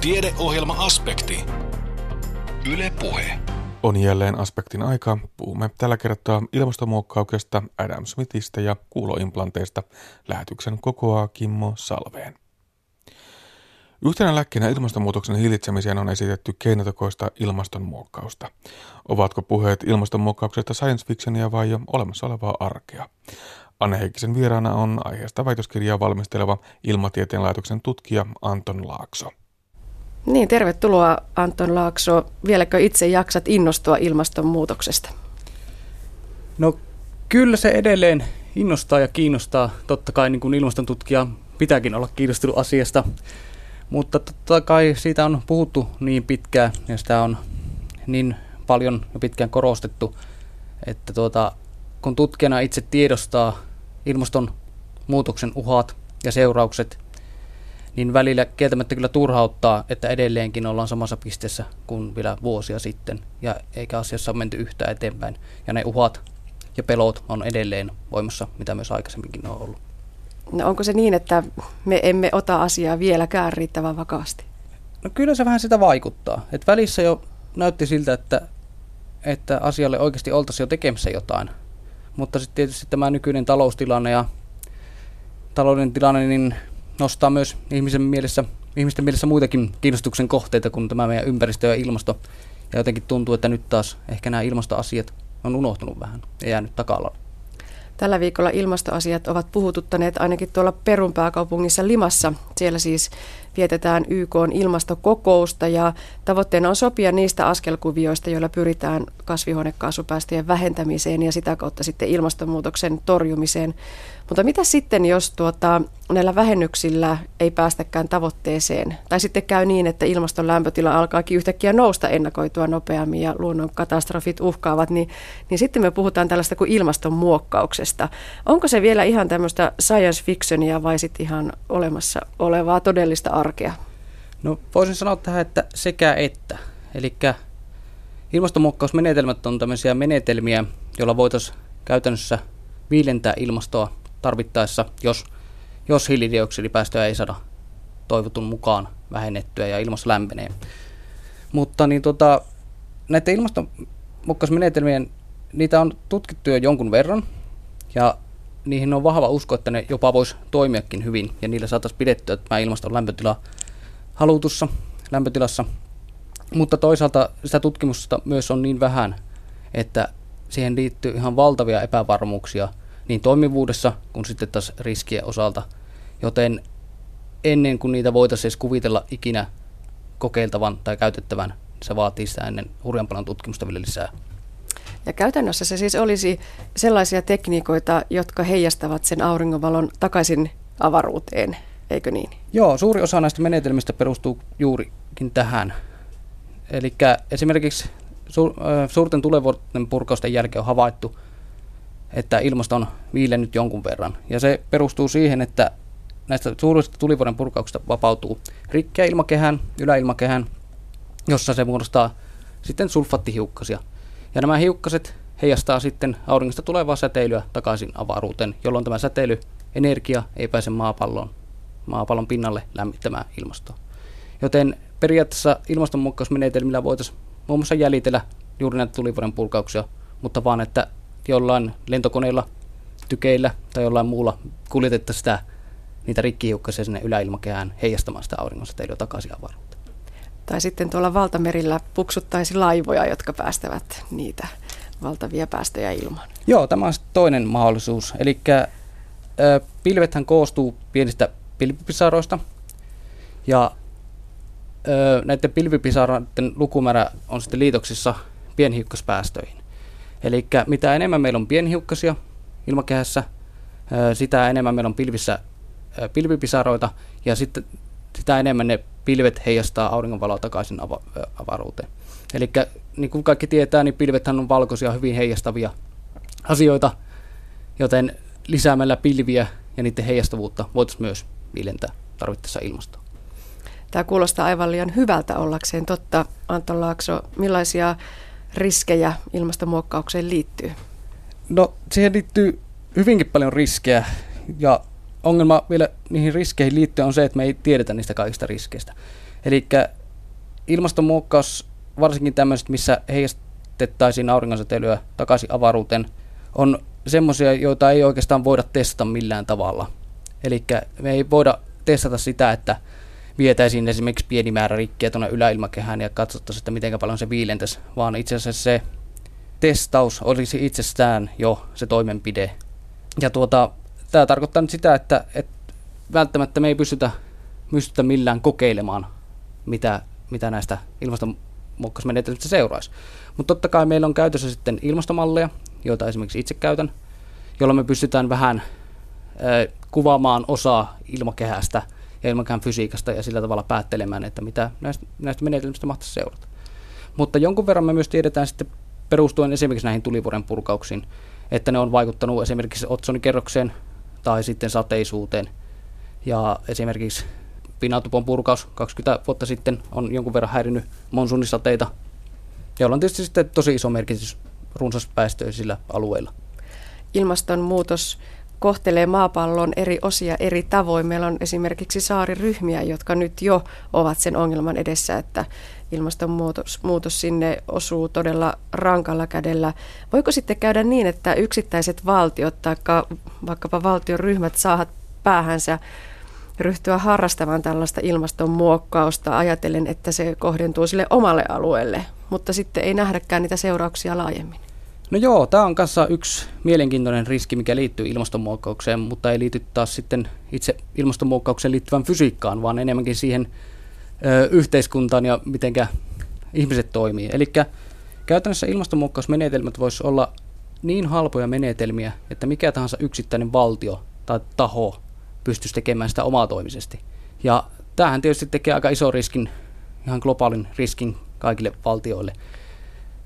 Tiedeohjelma-aspekti. Yle Puhe. On jälleen aspektin aika. Puhumme tällä kertaa ilmastonmuokkauksesta, Adam Smithistä ja kuuloimplanteista. Lähetyksen kokoaa Kimmo Salveen. Yhtenä lääkkeenä ilmastonmuutoksen hillitsemiseen on esitetty keinotekoista ilmastonmuokkausta. Ovatko puheet ilmastonmuokkauksesta science fictionia vai jo olemassa olevaa arkea? Anne Heikkisen vieraana on aiheesta väitöskirjaa valmisteleva Ilmatieteen laitoksen tutkija Anton Laakso. Niin, tervetuloa Anton Laakso. Vieläkö itse jaksat innostua ilmastonmuutoksesta? No kyllä se edelleen innostaa ja kiinnostaa. Totta kai niin kuin ilmaston tutkija pitääkin olla kiinnostunut asiasta. Mutta totta kai siitä on puhuttu niin pitkään ja sitä on niin paljon ja pitkään korostettu, että tuota, kun tutkijana itse tiedostaa ilmastonmuutoksen uhat ja seuraukset, niin välillä kieltämättä kyllä turhauttaa, että edelleenkin ollaan samassa pisteessä kuin vielä vuosia sitten, ja eikä asiassa ole menty yhtään eteenpäin. Ja ne uhat ja pelot on edelleen voimassa, mitä myös aikaisemminkin on ollut. No onko se niin, että me emme ota asiaa vieläkään riittävän vakaasti? No kyllä se vähän sitä vaikuttaa. Et välissä jo näytti siltä, että, että asialle oikeasti oltaisiin jo tekemässä jotain. Mutta sitten tietysti tämä nykyinen taloustilanne ja talouden tilanne niin nostaa myös ihmisen mielessä, ihmisten mielessä muitakin kiinnostuksen kohteita kuin tämä meidän ympäristö ja ilmasto. Ja jotenkin tuntuu, että nyt taas ehkä nämä ilmastoasiat on unohtunut vähän ja jäänyt taka Tällä viikolla ilmastoasiat ovat puhututtaneet ainakin tuolla Perun pääkaupungissa Limassa. Siellä siis vietetään YK ilmastokokousta ja tavoitteena on sopia niistä askelkuvioista, joilla pyritään kasvihuonekaasupäästöjen vähentämiseen ja sitä kautta sitten ilmastonmuutoksen torjumiseen. Mutta mitä sitten, jos tuota, näillä vähennyksillä ei päästäkään tavoitteeseen? Tai sitten käy niin, että ilmaston lämpötila alkaakin yhtäkkiä nousta ennakoitua nopeammin ja luonnon katastrofit uhkaavat, niin, niin sitten me puhutaan tällaista kuin ilmastonmuokkauksesta. Onko se vielä ihan tämmöistä science fictionia vai sitten ihan olemassa olevaa todellista arkea? No voisin sanoa tähän, että sekä että. Eli ilmastonmuokkausmenetelmät on tämmöisiä menetelmiä, joilla voitaisiin käytännössä viilentää ilmastoa tarvittaessa, jos, jos hiilidioksidipäästöjä ei saada toivotun mukaan vähennettyä ja ilmasto lämpenee. Mutta niin tota, näiden ilmastonmuokkausmenetelmien, niitä on tutkittu jo jonkun verran ja niihin on vahva usko, että ne jopa voisi toimiakin hyvin ja niillä saataisiin pidettyä tämä ilmaston lämpötila halutussa lämpötilassa. Mutta toisaalta sitä tutkimusta myös on niin vähän, että siihen liittyy ihan valtavia epävarmuuksia niin toimivuudessa kuin sitten taas riskien osalta. Joten ennen kuin niitä voitaisiin edes kuvitella ikinä kokeiltavan tai käytettävän, se vaatii sitä ennen hurjan paljon tutkimusta vielä lisää. Ja käytännössä se siis olisi sellaisia tekniikoita, jotka heijastavat sen auringonvalon takaisin avaruuteen, eikö niin? Joo, suuri osa näistä menetelmistä perustuu juurikin tähän. Eli esimerkiksi suurten tulevuuden purkausten jälkeen on havaittu, että ilmasto on viilennyt jonkun verran. Ja se perustuu siihen, että näistä suurista tulivuoden purkauksista vapautuu rikkeä ilmakehään, yläilmakehään, jossa se muodostaa sitten sulfaattihiukkasia. Ja nämä hiukkaset heijastaa sitten auringosta tulevaa säteilyä takaisin avaruuteen, jolloin tämä säteilyenergia ei pääse maapallon, maapallon pinnalle lämmittämään ilmastoa. Joten periaatteessa ilmastonmuokkausmenetelmillä voitaisiin muun muassa jäljitellä juuri näitä tulivuoden purkauksia, mutta vaan että jollain lentokoneella, tykeillä tai jollain muulla kuljetettaisiin sitä niitä rikkihiukkasia sinne yläilmakehään heijastamaan sitä auringonsäteilyä takaisin avaruuteen. Tai sitten tuolla valtamerillä puksuttaisi laivoja, jotka päästävät niitä valtavia päästöjä ilmaan. Joo, tämä on toinen mahdollisuus. Eli pilvethän koostuu pienistä pilvipisaroista. Ja ö, näiden pilvipisaroiden lukumäärä on sitten liitoksissa pienhiukkaspäästöihin. Eli mitä enemmän meillä on pienhiukkasia ilmakehässä, sitä enemmän meillä on pilvissä pilvipisaroita ja sitten sitä enemmän ne pilvet heijastaa auringonvaloa takaisin ava- avaruuteen. Eli niin kuin kaikki tietää, niin pilvethän on valkoisia, hyvin heijastavia asioita, joten lisäämällä pilviä ja niiden heijastavuutta voitaisiin myös viilentää tarvittaessa ilmastoa. Tämä kuulostaa aivan liian hyvältä ollakseen totta. Anton Laakso, millaisia riskejä ilmastonmuokkaukseen liittyy? No siihen liittyy hyvinkin paljon riskejä ja ongelma vielä niihin riskeihin liittyen on se, että me ei tiedetä niistä kaikista riskeistä. Eli ilmastonmuokkaus, varsinkin tämmöiset, missä heijastettaisiin auringonsäteilyä takaisin avaruuteen, on semmoisia, joita ei oikeastaan voida testata millään tavalla. Eli me ei voida testata sitä, että vietäisiin esimerkiksi pieni määrä rikkiä tuonne yläilmakehään ja katsottaisiin, että miten paljon se viilentäisi, vaan itse asiassa se testaus olisi itsestään jo se toimenpide. Ja tuota, tämä tarkoittaa nyt sitä, että, että välttämättä me ei pystytä, pystytä millään kokeilemaan, mitä, mitä näistä ilmastonmuokkausmenetelmistä seuraisi. Mutta totta kai meillä on käytössä sitten ilmastomalleja, joita esimerkiksi itse käytän, jolloin me pystytään vähän äh, kuvaamaan osaa ilmakehästä ja ilmakehän fysiikasta ja sillä tavalla päättelemään, että mitä näistä, näistä menetelmistä mahtaisi seurata. Mutta jonkun verran me myös tiedetään sitten perustuen esimerkiksi näihin tulivuoren purkauksiin, että ne on vaikuttanut esimerkiksi otsonikerrokseen tai sitten sateisuuteen. Ja esimerkiksi Pinatupon purkaus 20 vuotta sitten on jonkun verran häirinyt monsuunisateita, joilla on tietysti sitten tosi iso merkitys runsaspäästöisillä alueilla. Ilmastonmuutos kohtelee maapallon eri osia eri tavoin. Meillä on esimerkiksi saariryhmiä, jotka nyt jo ovat sen ongelman edessä, että ilmastonmuutos muutos sinne osuu todella rankalla kädellä. Voiko sitten käydä niin, että yksittäiset valtiot tai vaikkapa valtion ryhmät saavat päähänsä ryhtyä harrastamaan tällaista ilmastonmuokkausta ajatellen, että se kohdentuu sille omalle alueelle, mutta sitten ei nähdäkään niitä seurauksia laajemmin? No joo, tämä on kanssa yksi mielenkiintoinen riski, mikä liittyy ilmastonmuokkaukseen, mutta ei liity taas sitten itse ilmastonmuokkaukseen liittyvän fysiikkaan, vaan enemmänkin siihen yhteiskuntaan ja miten ihmiset toimii. Eli käytännössä ilmastonmuokkausmenetelmät voisi olla niin halpoja menetelmiä, että mikä tahansa yksittäinen valtio tai taho pystyisi tekemään sitä omatoimisesti. Ja tämähän tietysti tekee aika iso riskin, ihan globaalin riskin kaikille valtioille.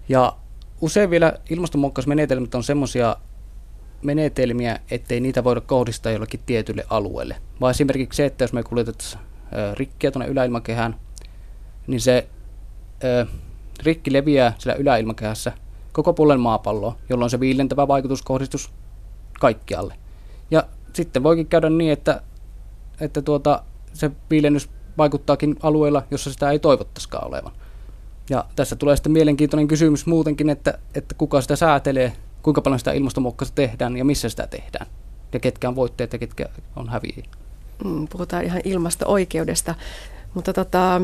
Ja usein vielä ilmastonmuokkausmenetelmät on semmoisia menetelmiä, ettei niitä voida kohdistaa jollekin tietylle alueelle. Vaan esimerkiksi se, että jos me kuljetetaan rikkiä tuonne yläilmakehään, niin se rikki leviää siellä yläilmakehässä koko puolen maapalloa, jolloin se viilentävä vaikutus kohdistus kaikkialle. Ja sitten voikin käydä niin, että, että tuota, se viilennys vaikuttaakin alueella, jossa sitä ei toivottaisikaan olevan. Ja tässä tulee sitten mielenkiintoinen kysymys muutenkin, että, että kuka sitä säätelee, kuinka paljon sitä ilmastonmuokkausta tehdään ja missä sitä tehdään. Ja ketkä on voitteet ja ketkä on häviäjiä. Mm, puhutaan ihan ilmasto-oikeudesta. Mutta tota,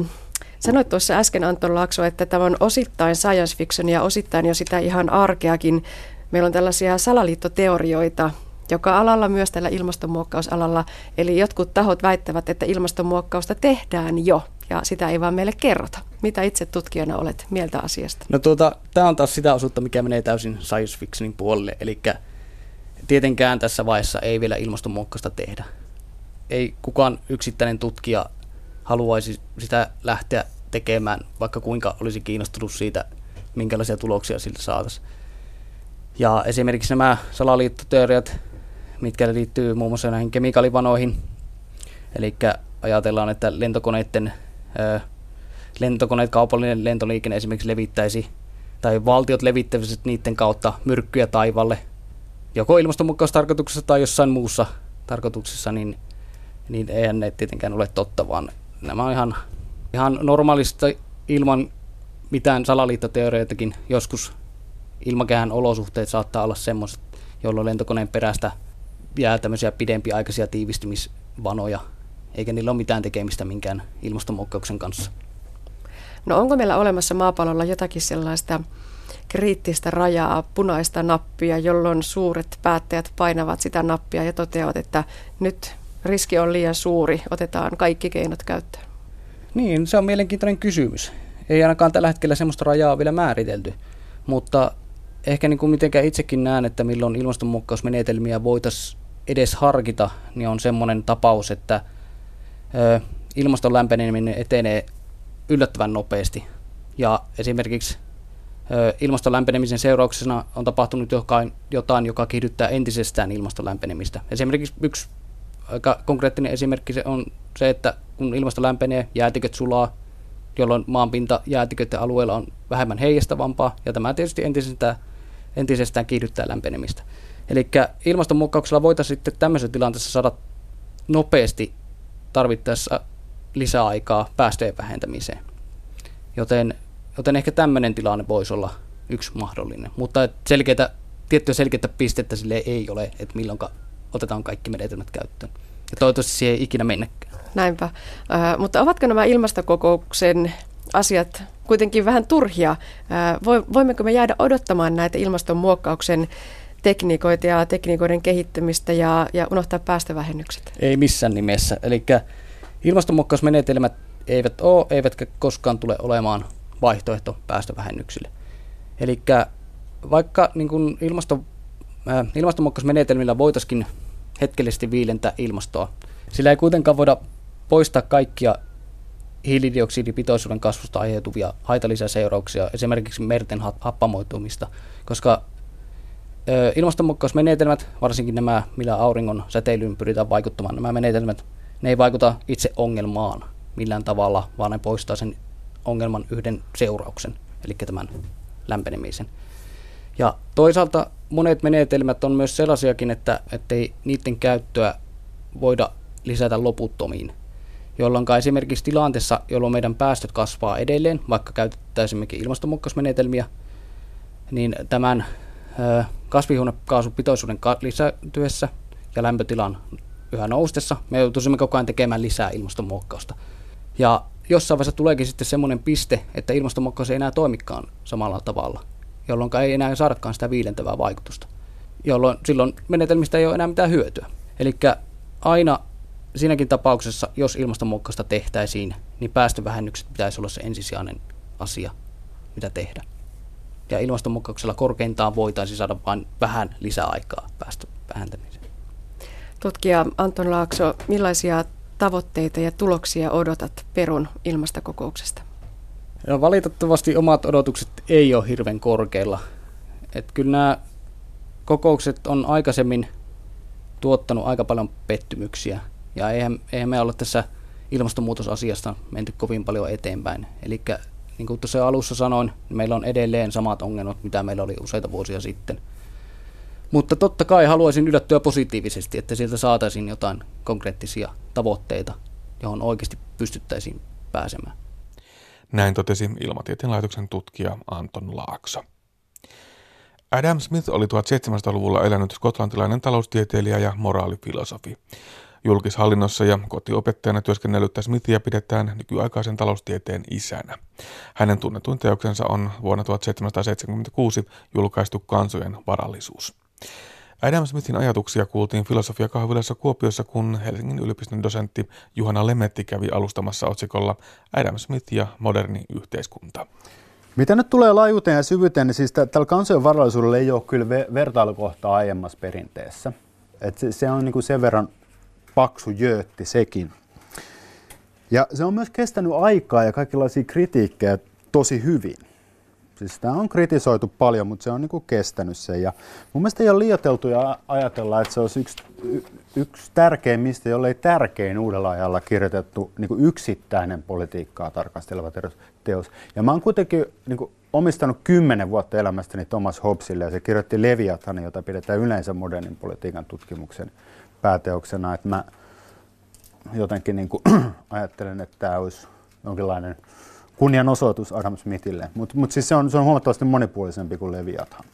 sanoit tuossa äsken Anton Laakso, että tämä on osittain science fiction ja osittain jo sitä ihan arkeakin. Meillä on tällaisia salaliittoteorioita, joka alalla myös tällä ilmastonmuokkausalalla. Eli jotkut tahot väittävät, että ilmastonmuokkausta tehdään jo ja sitä ei vaan meille kerrota. Mitä itse tutkijana olet mieltä asiasta? No tuota, tämä on taas sitä osuutta, mikä menee täysin science fictionin puolelle. Eli tietenkään tässä vaiheessa ei vielä ilmastonmuokkausta tehdä. Ei kukaan yksittäinen tutkija haluaisi sitä lähteä tekemään, vaikka kuinka olisi kiinnostunut siitä, minkälaisia tuloksia siltä saataisiin. Ja esimerkiksi nämä salaliittoteoriat, mitkä liittyy muun muassa näihin kemikaalivanoihin, eli ajatellaan, että lentokoneiden lentokoneet, kaupallinen lentoliikenne esimerkiksi levittäisi, tai valtiot levittäisivät niiden kautta myrkkyjä taivalle, joko ilmastonmuokkaustarkoituksessa tai jossain muussa tarkoituksessa, niin, niin eihän ne tietenkään ole totta, vaan nämä on ihan, ihan normaalista ilman mitään salaliittoteorioitakin joskus ilmakehän olosuhteet saattaa olla semmoiset, jolloin lentokoneen perästä jää tämmöisiä pidempiaikaisia tiivistymisvanoja, eikä niillä ole mitään tekemistä minkään ilmastonmuokkauksen kanssa. No onko meillä olemassa maapallolla jotakin sellaista kriittistä rajaa, punaista nappia, jolloin suuret päättäjät painavat sitä nappia ja toteavat, että nyt riski on liian suuri, otetaan kaikki keinot käyttöön? Niin, se on mielenkiintoinen kysymys. Ei ainakaan tällä hetkellä sellaista rajaa vielä määritelty, mutta ehkä niin kuin mitenkään itsekin näen, että milloin ilmastonmuokkausmenetelmiä voitaisiin edes harkita, niin on semmoinen tapaus, että ilmaston lämpeneminen etenee yllättävän nopeasti. Ja esimerkiksi ilmaston lämpenemisen seurauksena on tapahtunut jotain, joka kiihdyttää entisestään ilmaston lämpenemistä. Esimerkiksi yksi aika konkreettinen esimerkki se on se, että kun ilmasto lämpenee, jäätiköt sulaa, jolloin maanpinta jäätiköiden alueella on vähemmän heijastavampaa, ja tämä tietysti entisestään, entisestään kiihdyttää lämpenemistä. Eli ilmastonmuokkauksella voitaisiin sitten tämmöisessä tilanteessa saada nopeasti tarvittaessa lisäaikaa päästöjen vähentämiseen. Joten, joten ehkä tämmöinen tilanne voisi olla yksi mahdollinen. Mutta selkeitä, tiettyä selkeitä pistettä sille ei ole, että milloin otetaan kaikki menetelmät käyttöön. Ja toivottavasti siihen ei ikinä mennäkään. Näinpä. Äh, mutta ovatko nämä ilmastokokouksen asiat kuitenkin vähän turhia? Äh, voimmeko me jäädä odottamaan näitä ilmastonmuokkauksen tekniikoita ja tekniikoiden kehittämistä ja, ja unohtaa päästövähennykset? Ei missään nimessä. Eli ilmastonmuokkausmenetelmät eivät ole, eivätkä koskaan tule olemaan vaihtoehto päästövähennyksille. Eli vaikka niin kuin ilmasto, ilmastonmuokkausmenetelmillä voitaisiin hetkellisesti viilentää ilmastoa, sillä ei kuitenkaan voida poistaa kaikkia hiilidioksidipitoisuuden kasvusta aiheutuvia haitallisia seurauksia, esimerkiksi merten happamoitumista, koska ilmastonmuokkausmenetelmät, varsinkin nämä, millä auringon säteilyyn pyritään vaikuttamaan, nämä menetelmät, ne ei vaikuta itse ongelmaan millään tavalla, vaan ne poistaa sen ongelman yhden seurauksen, eli tämän lämpenemisen. Ja toisaalta monet menetelmät on myös sellaisiakin, että ei niiden käyttöä voida lisätä loputtomiin, jolloin esimerkiksi tilanteessa, jolloin meidän päästöt kasvaa edelleen, vaikka käytettäisimmekin ilmastonmuokkausmenetelmiä, niin tämän kasvihuonekaasupitoisuuden lisätyessä ja lämpötilan yhä noustessa me joutuisimme koko ajan tekemään lisää ilmastonmuokkausta. Ja jossain vaiheessa tuleekin sitten semmoinen piste, että ilmastonmuokkaus ei enää toimikaan samalla tavalla, jolloin ei enää saadakaan sitä viilentävää vaikutusta, jolloin silloin menetelmistä ei ole enää mitään hyötyä. Eli aina siinäkin tapauksessa, jos ilmastonmuokkausta tehtäisiin, niin päästövähennykset pitäisi olla se ensisijainen asia, mitä tehdä. Ja ilmastonmuokkauksella korkeintaan voitaisiin saada vain vähän lisäaikaa päästövähentämiseen. Tutkija Anton Laakso, millaisia tavoitteita ja tuloksia odotat Perun ilmastokokouksesta? No, valitettavasti omat odotukset ei ole hirveän korkeilla. Et kyllä nämä kokoukset on aikaisemmin tuottanut aika paljon pettymyksiä. Ja eihän, eihän me olla tässä ilmastonmuutosasiasta menty kovin paljon eteenpäin. Eli niin kuin tuossa alussa sanoin, meillä on edelleen samat ongelmat, mitä meillä oli useita vuosia sitten. Mutta totta kai haluaisin yllättyä positiivisesti, että sieltä saataisiin jotain konkreettisia tavoitteita, johon oikeasti pystyttäisiin pääsemään. Näin totesi Ilmatieteen laitoksen tutkija Anton Laakso. Adam Smith oli 1700-luvulla elänyt skotlantilainen taloustieteilijä ja moraalifilosofi. Julkishallinnossa ja kotiopettajana työskennellyttä Smithia pidetään nykyaikaisen taloustieteen isänä. Hänen tunnetuin teoksensa on vuonna 1776 julkaistu Kansojen varallisuus. Adam Smithin ajatuksia kuultiin filosofiakahvilassa Kuopiossa, kun Helsingin yliopiston dosentti Juhana Lemetti kävi alustamassa otsikolla Adam Smith ja moderni yhteiskunta. Mitä nyt tulee laajuuteen ja syvyyteen, niin siis tällä kansojen varallisuudella ei ole kyllä vertailukohtaa aiemmassa perinteessä. Et se, se on niin kuin sen verran paksu jöötti sekin. Ja se on myös kestänyt aikaa ja kaikenlaisia kritiikkejä tosi hyvin. Siis sitä on kritisoitu paljon, mutta se on niin kestänyt sen. Ja mun mielestä ei ole liioteltu ja ajatella, että se olisi yksi, yksi tärkeimmistä, jollei tärkein uudella ajalla kirjoitettu niin yksittäinen politiikkaa tarkasteleva teos. Ja mä oon kuitenkin niin omistanut kymmenen vuotta elämästäni Thomas Hobbesille ja se kirjoitti Leviathan, jota pidetään yleensä modernin politiikan tutkimuksen pääteoksena. Että mä jotenkin niin kuin ajattelen, että tämä olisi jonkinlainen kunnianosoitus Adam Smithille, mutta mut siis se on, se on huomattavasti monipuolisempi kuin Leviathan.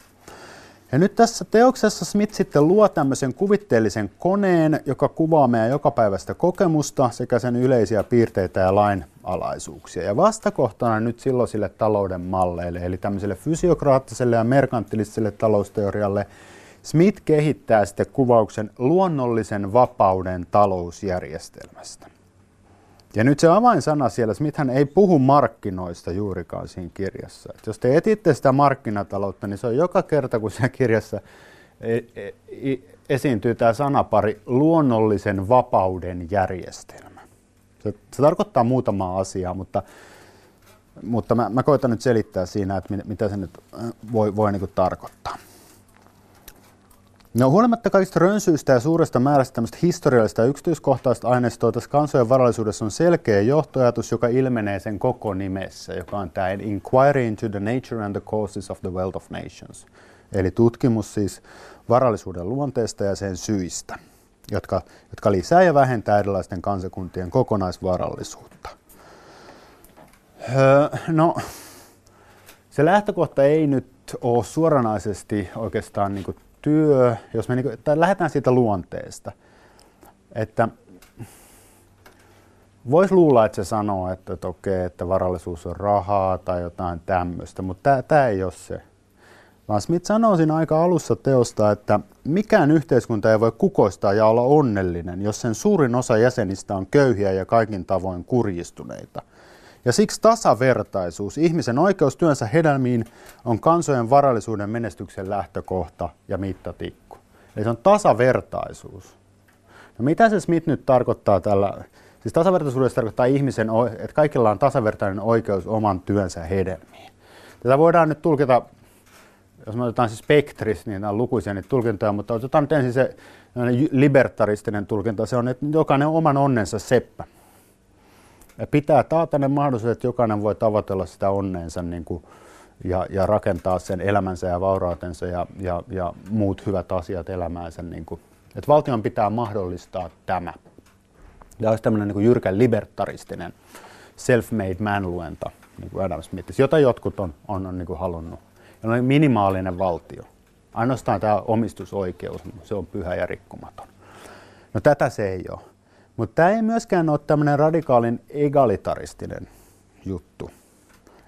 Ja nyt tässä teoksessa Smith sitten luo tämmöisen kuvitteellisen koneen, joka kuvaa meidän jokapäiväistä kokemusta sekä sen yleisiä piirteitä ja lainalaisuuksia. Ja vastakohtana nyt silloisille talouden malleille, eli tämmöiselle fysiokraattiselle ja merkantiliselle talousteorialle, Smith kehittää sitten kuvauksen luonnollisen vapauden talousjärjestelmästä. Ja nyt se avainsana siellä, Smithhän ei puhu markkinoista juurikaan siinä kirjassa. Et jos te etitte sitä markkinataloutta, niin se on joka kerta, kun siellä kirjassa e- e- esiintyy tämä sanapari luonnollisen vapauden järjestelmä. Se, se tarkoittaa muutamaa asiaa, mutta, mutta mä, mä koitan nyt selittää siinä, että mitä se nyt voi, voi niin tarkoittaa. No huolimatta kaikista rönsyistä ja suuresta määrästä tämmöistä historiallista ja yksityiskohtaista aineistoa tässä kansojen varallisuudessa on selkeä johtoajatus, joka ilmenee sen koko nimessä, joka on tämä Inquiry into the Nature and the Causes of the Wealth of Nations. Eli tutkimus siis varallisuuden luonteesta ja sen syistä. jotka, jotka lisää ja vähentää erilaisten kansakuntien kokonaisvarallisuutta. Öö, no, se lähtökohta ei nyt ole suoranaisesti oikeastaan niin työ, jos me niin kuin, tai lähdetään siitä luonteesta, että Voisi luulla, että se sanoo, että, että okei, että varallisuus on rahaa tai jotain tämmöistä, mutta tämä ei ole se. Vaan Smith sanoo siinä aika alussa teosta, että mikään yhteiskunta ei voi kukoistaa ja olla onnellinen, jos sen suurin osa jäsenistä on köyhiä ja kaikin tavoin kurjistuneita. Ja siksi tasavertaisuus, ihmisen oikeus työnsä hedelmiin, on kansojen varallisuuden menestyksen lähtökohta ja mittatikku. Eli se on tasavertaisuus. No mitä se Smith nyt tarkoittaa tällä Siis tasavertaisuudessa tarkoittaa ihmisen, että kaikilla on tasavertainen oikeus oman työnsä hedelmiin. Tätä voidaan nyt tulkita, jos me otetaan siis spektris, niin nämä on lukuisia niitä tulkintoja, mutta otetaan nyt ensin se libertaristinen tulkinta, se on, että jokainen on oman onnensa seppä. Ja pitää taata ne mahdollisuudet, että jokainen voi tavoitella sitä onneensa niin kuin, ja, ja rakentaa sen elämänsä ja vaurautensa ja, ja, ja muut hyvät asiat elämäänsä. Niin kuin. Että valtion pitää mahdollistaa tämä. Tämä olisi tämmöinen niin jyrkän libertaristinen self-made man-luenta, niin kuin Adam Smith, jota jotkut on, on, on niin kuin halunnut. Ja on minimaalinen valtio. Ainoastaan tämä omistusoikeus, se on pyhä ja rikkumaton. No tätä se ei ole. Mutta tämä ei myöskään ole tämmöinen radikaalin egalitaristinen juttu.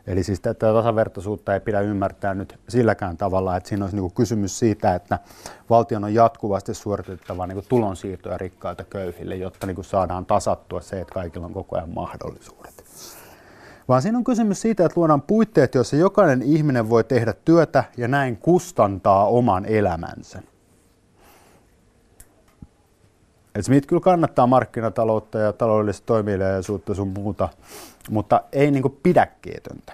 Eli siis tätä tasavertaisuutta ei pidä ymmärtää nyt silläkään tavalla, että siinä olisi niin kysymys siitä, että valtion on jatkuvasti suoritettava niin tulonsiirtoja rikkailta köyhille, jotta niin saadaan tasattua se, että kaikilla on koko ajan mahdollisuudet. Vaan siinä on kysymys siitä, että luodaan puitteet, joissa jokainen ihminen voi tehdä työtä ja näin kustantaa oman elämänsä. Et Smith kyllä kannattaa markkinataloutta ja taloudellista toimeliaisuutta sun muuta, mutta ei niin pidäkkeetöntä.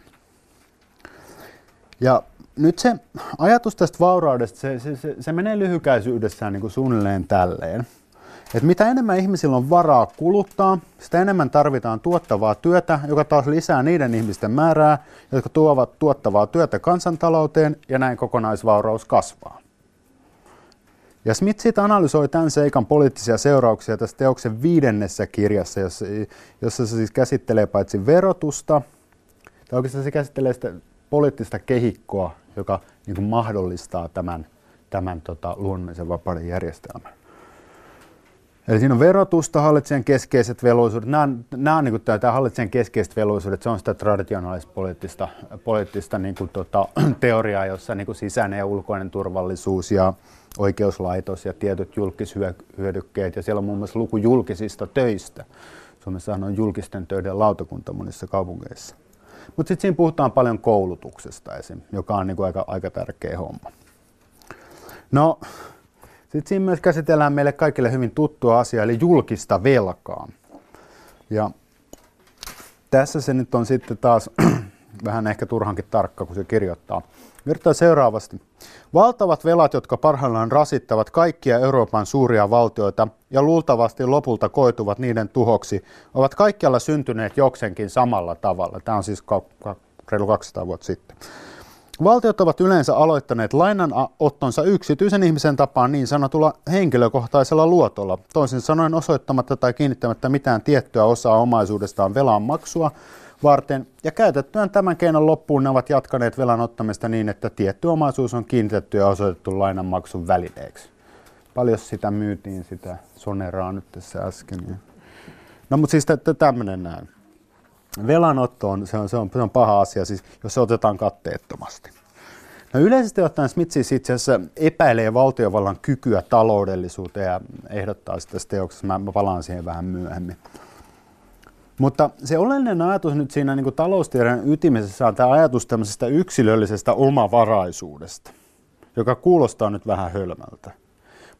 Ja nyt se ajatus tästä vauraudesta, se, se, se, se menee lyhykäisyydessään niin kuin suunnilleen tälleen. että mitä enemmän ihmisillä on varaa kuluttaa, sitä enemmän tarvitaan tuottavaa työtä, joka taas lisää niiden ihmisten määrää, jotka tuovat tuottavaa työtä kansantalouteen ja näin kokonaisvauraus kasvaa. Ja Smith siitä analysoi tämän seikan poliittisia seurauksia tässä teoksen viidennessä kirjassa, jossa, jossa se siis käsittelee paitsi verotusta, tai oikeastaan se käsittelee sitä poliittista kehikkoa, joka niin kuin mahdollistaa tämän, tämän tota, luonnollisen vapauden järjestelmän. Eli siinä on verotusta, hallitsijan keskeiset velvollisuudet. Nämä nämä on niin kuin tämä hallitsijan keskeiset velvollisuudet, se on sitä traditionaalista poliittista, poliittista niin kuin, tota, teoriaa, jossa niin kuin sisäinen ja ulkoinen turvallisuus ja oikeuslaitos ja tietyt julkishyödykkeet. Ja siellä on muun muassa luku julkisista töistä. Suomessa on julkisten töiden lautakunta monissa kaupungeissa. Mutta sitten siinä puhutaan paljon koulutuksesta esim., joka on niin kuin aika, aika tärkeä homma. No, sitten siinä myös käsitellään meille kaikille hyvin tuttua asiaa, eli julkista velkaa. Ja tässä se nyt on sitten taas vähän ehkä turhankin tarkka, kun se kirjoittaa. Virtaa seuraavasti. Valtavat velat, jotka parhaillaan rasittavat kaikkia Euroopan suuria valtioita ja luultavasti lopulta koituvat niiden tuhoksi, ovat kaikkialla syntyneet joksenkin samalla tavalla. Tämä on siis reilu 200 vuotta sitten. Valtiot ovat yleensä aloittaneet lainanottonsa yksityisen ihmisen tapaan niin sanotulla henkilökohtaisella luotolla, toisin sanoen osoittamatta tai kiinnittämättä mitään tiettyä osaa omaisuudestaan velan maksua, varten, ja käytettyään tämän keinon loppuun ne ovat jatkaneet velan ottamista niin, että tietty omaisuus on kiinnitetty ja osoitettu lainanmaksun välineeksi. Paljon sitä myytiin, sitä soneraa nyt tässä äsken. No mutta siis tämmöinen näin. Velanotto on, se on, se on, se on paha asia, siis jos se otetaan katteettomasti. No yleisesti ottaen Smith siis itse asiassa epäilee valtiovallan kykyä taloudellisuuteen ja ehdottaa sitä teoksessa. Mä palaan siihen vähän myöhemmin. Mutta se oleellinen ajatus nyt siinä niin taloustiedon ytimessä on tämä ajatus tämmöisestä yksilöllisestä omavaraisuudesta, joka kuulostaa nyt vähän hölmältä.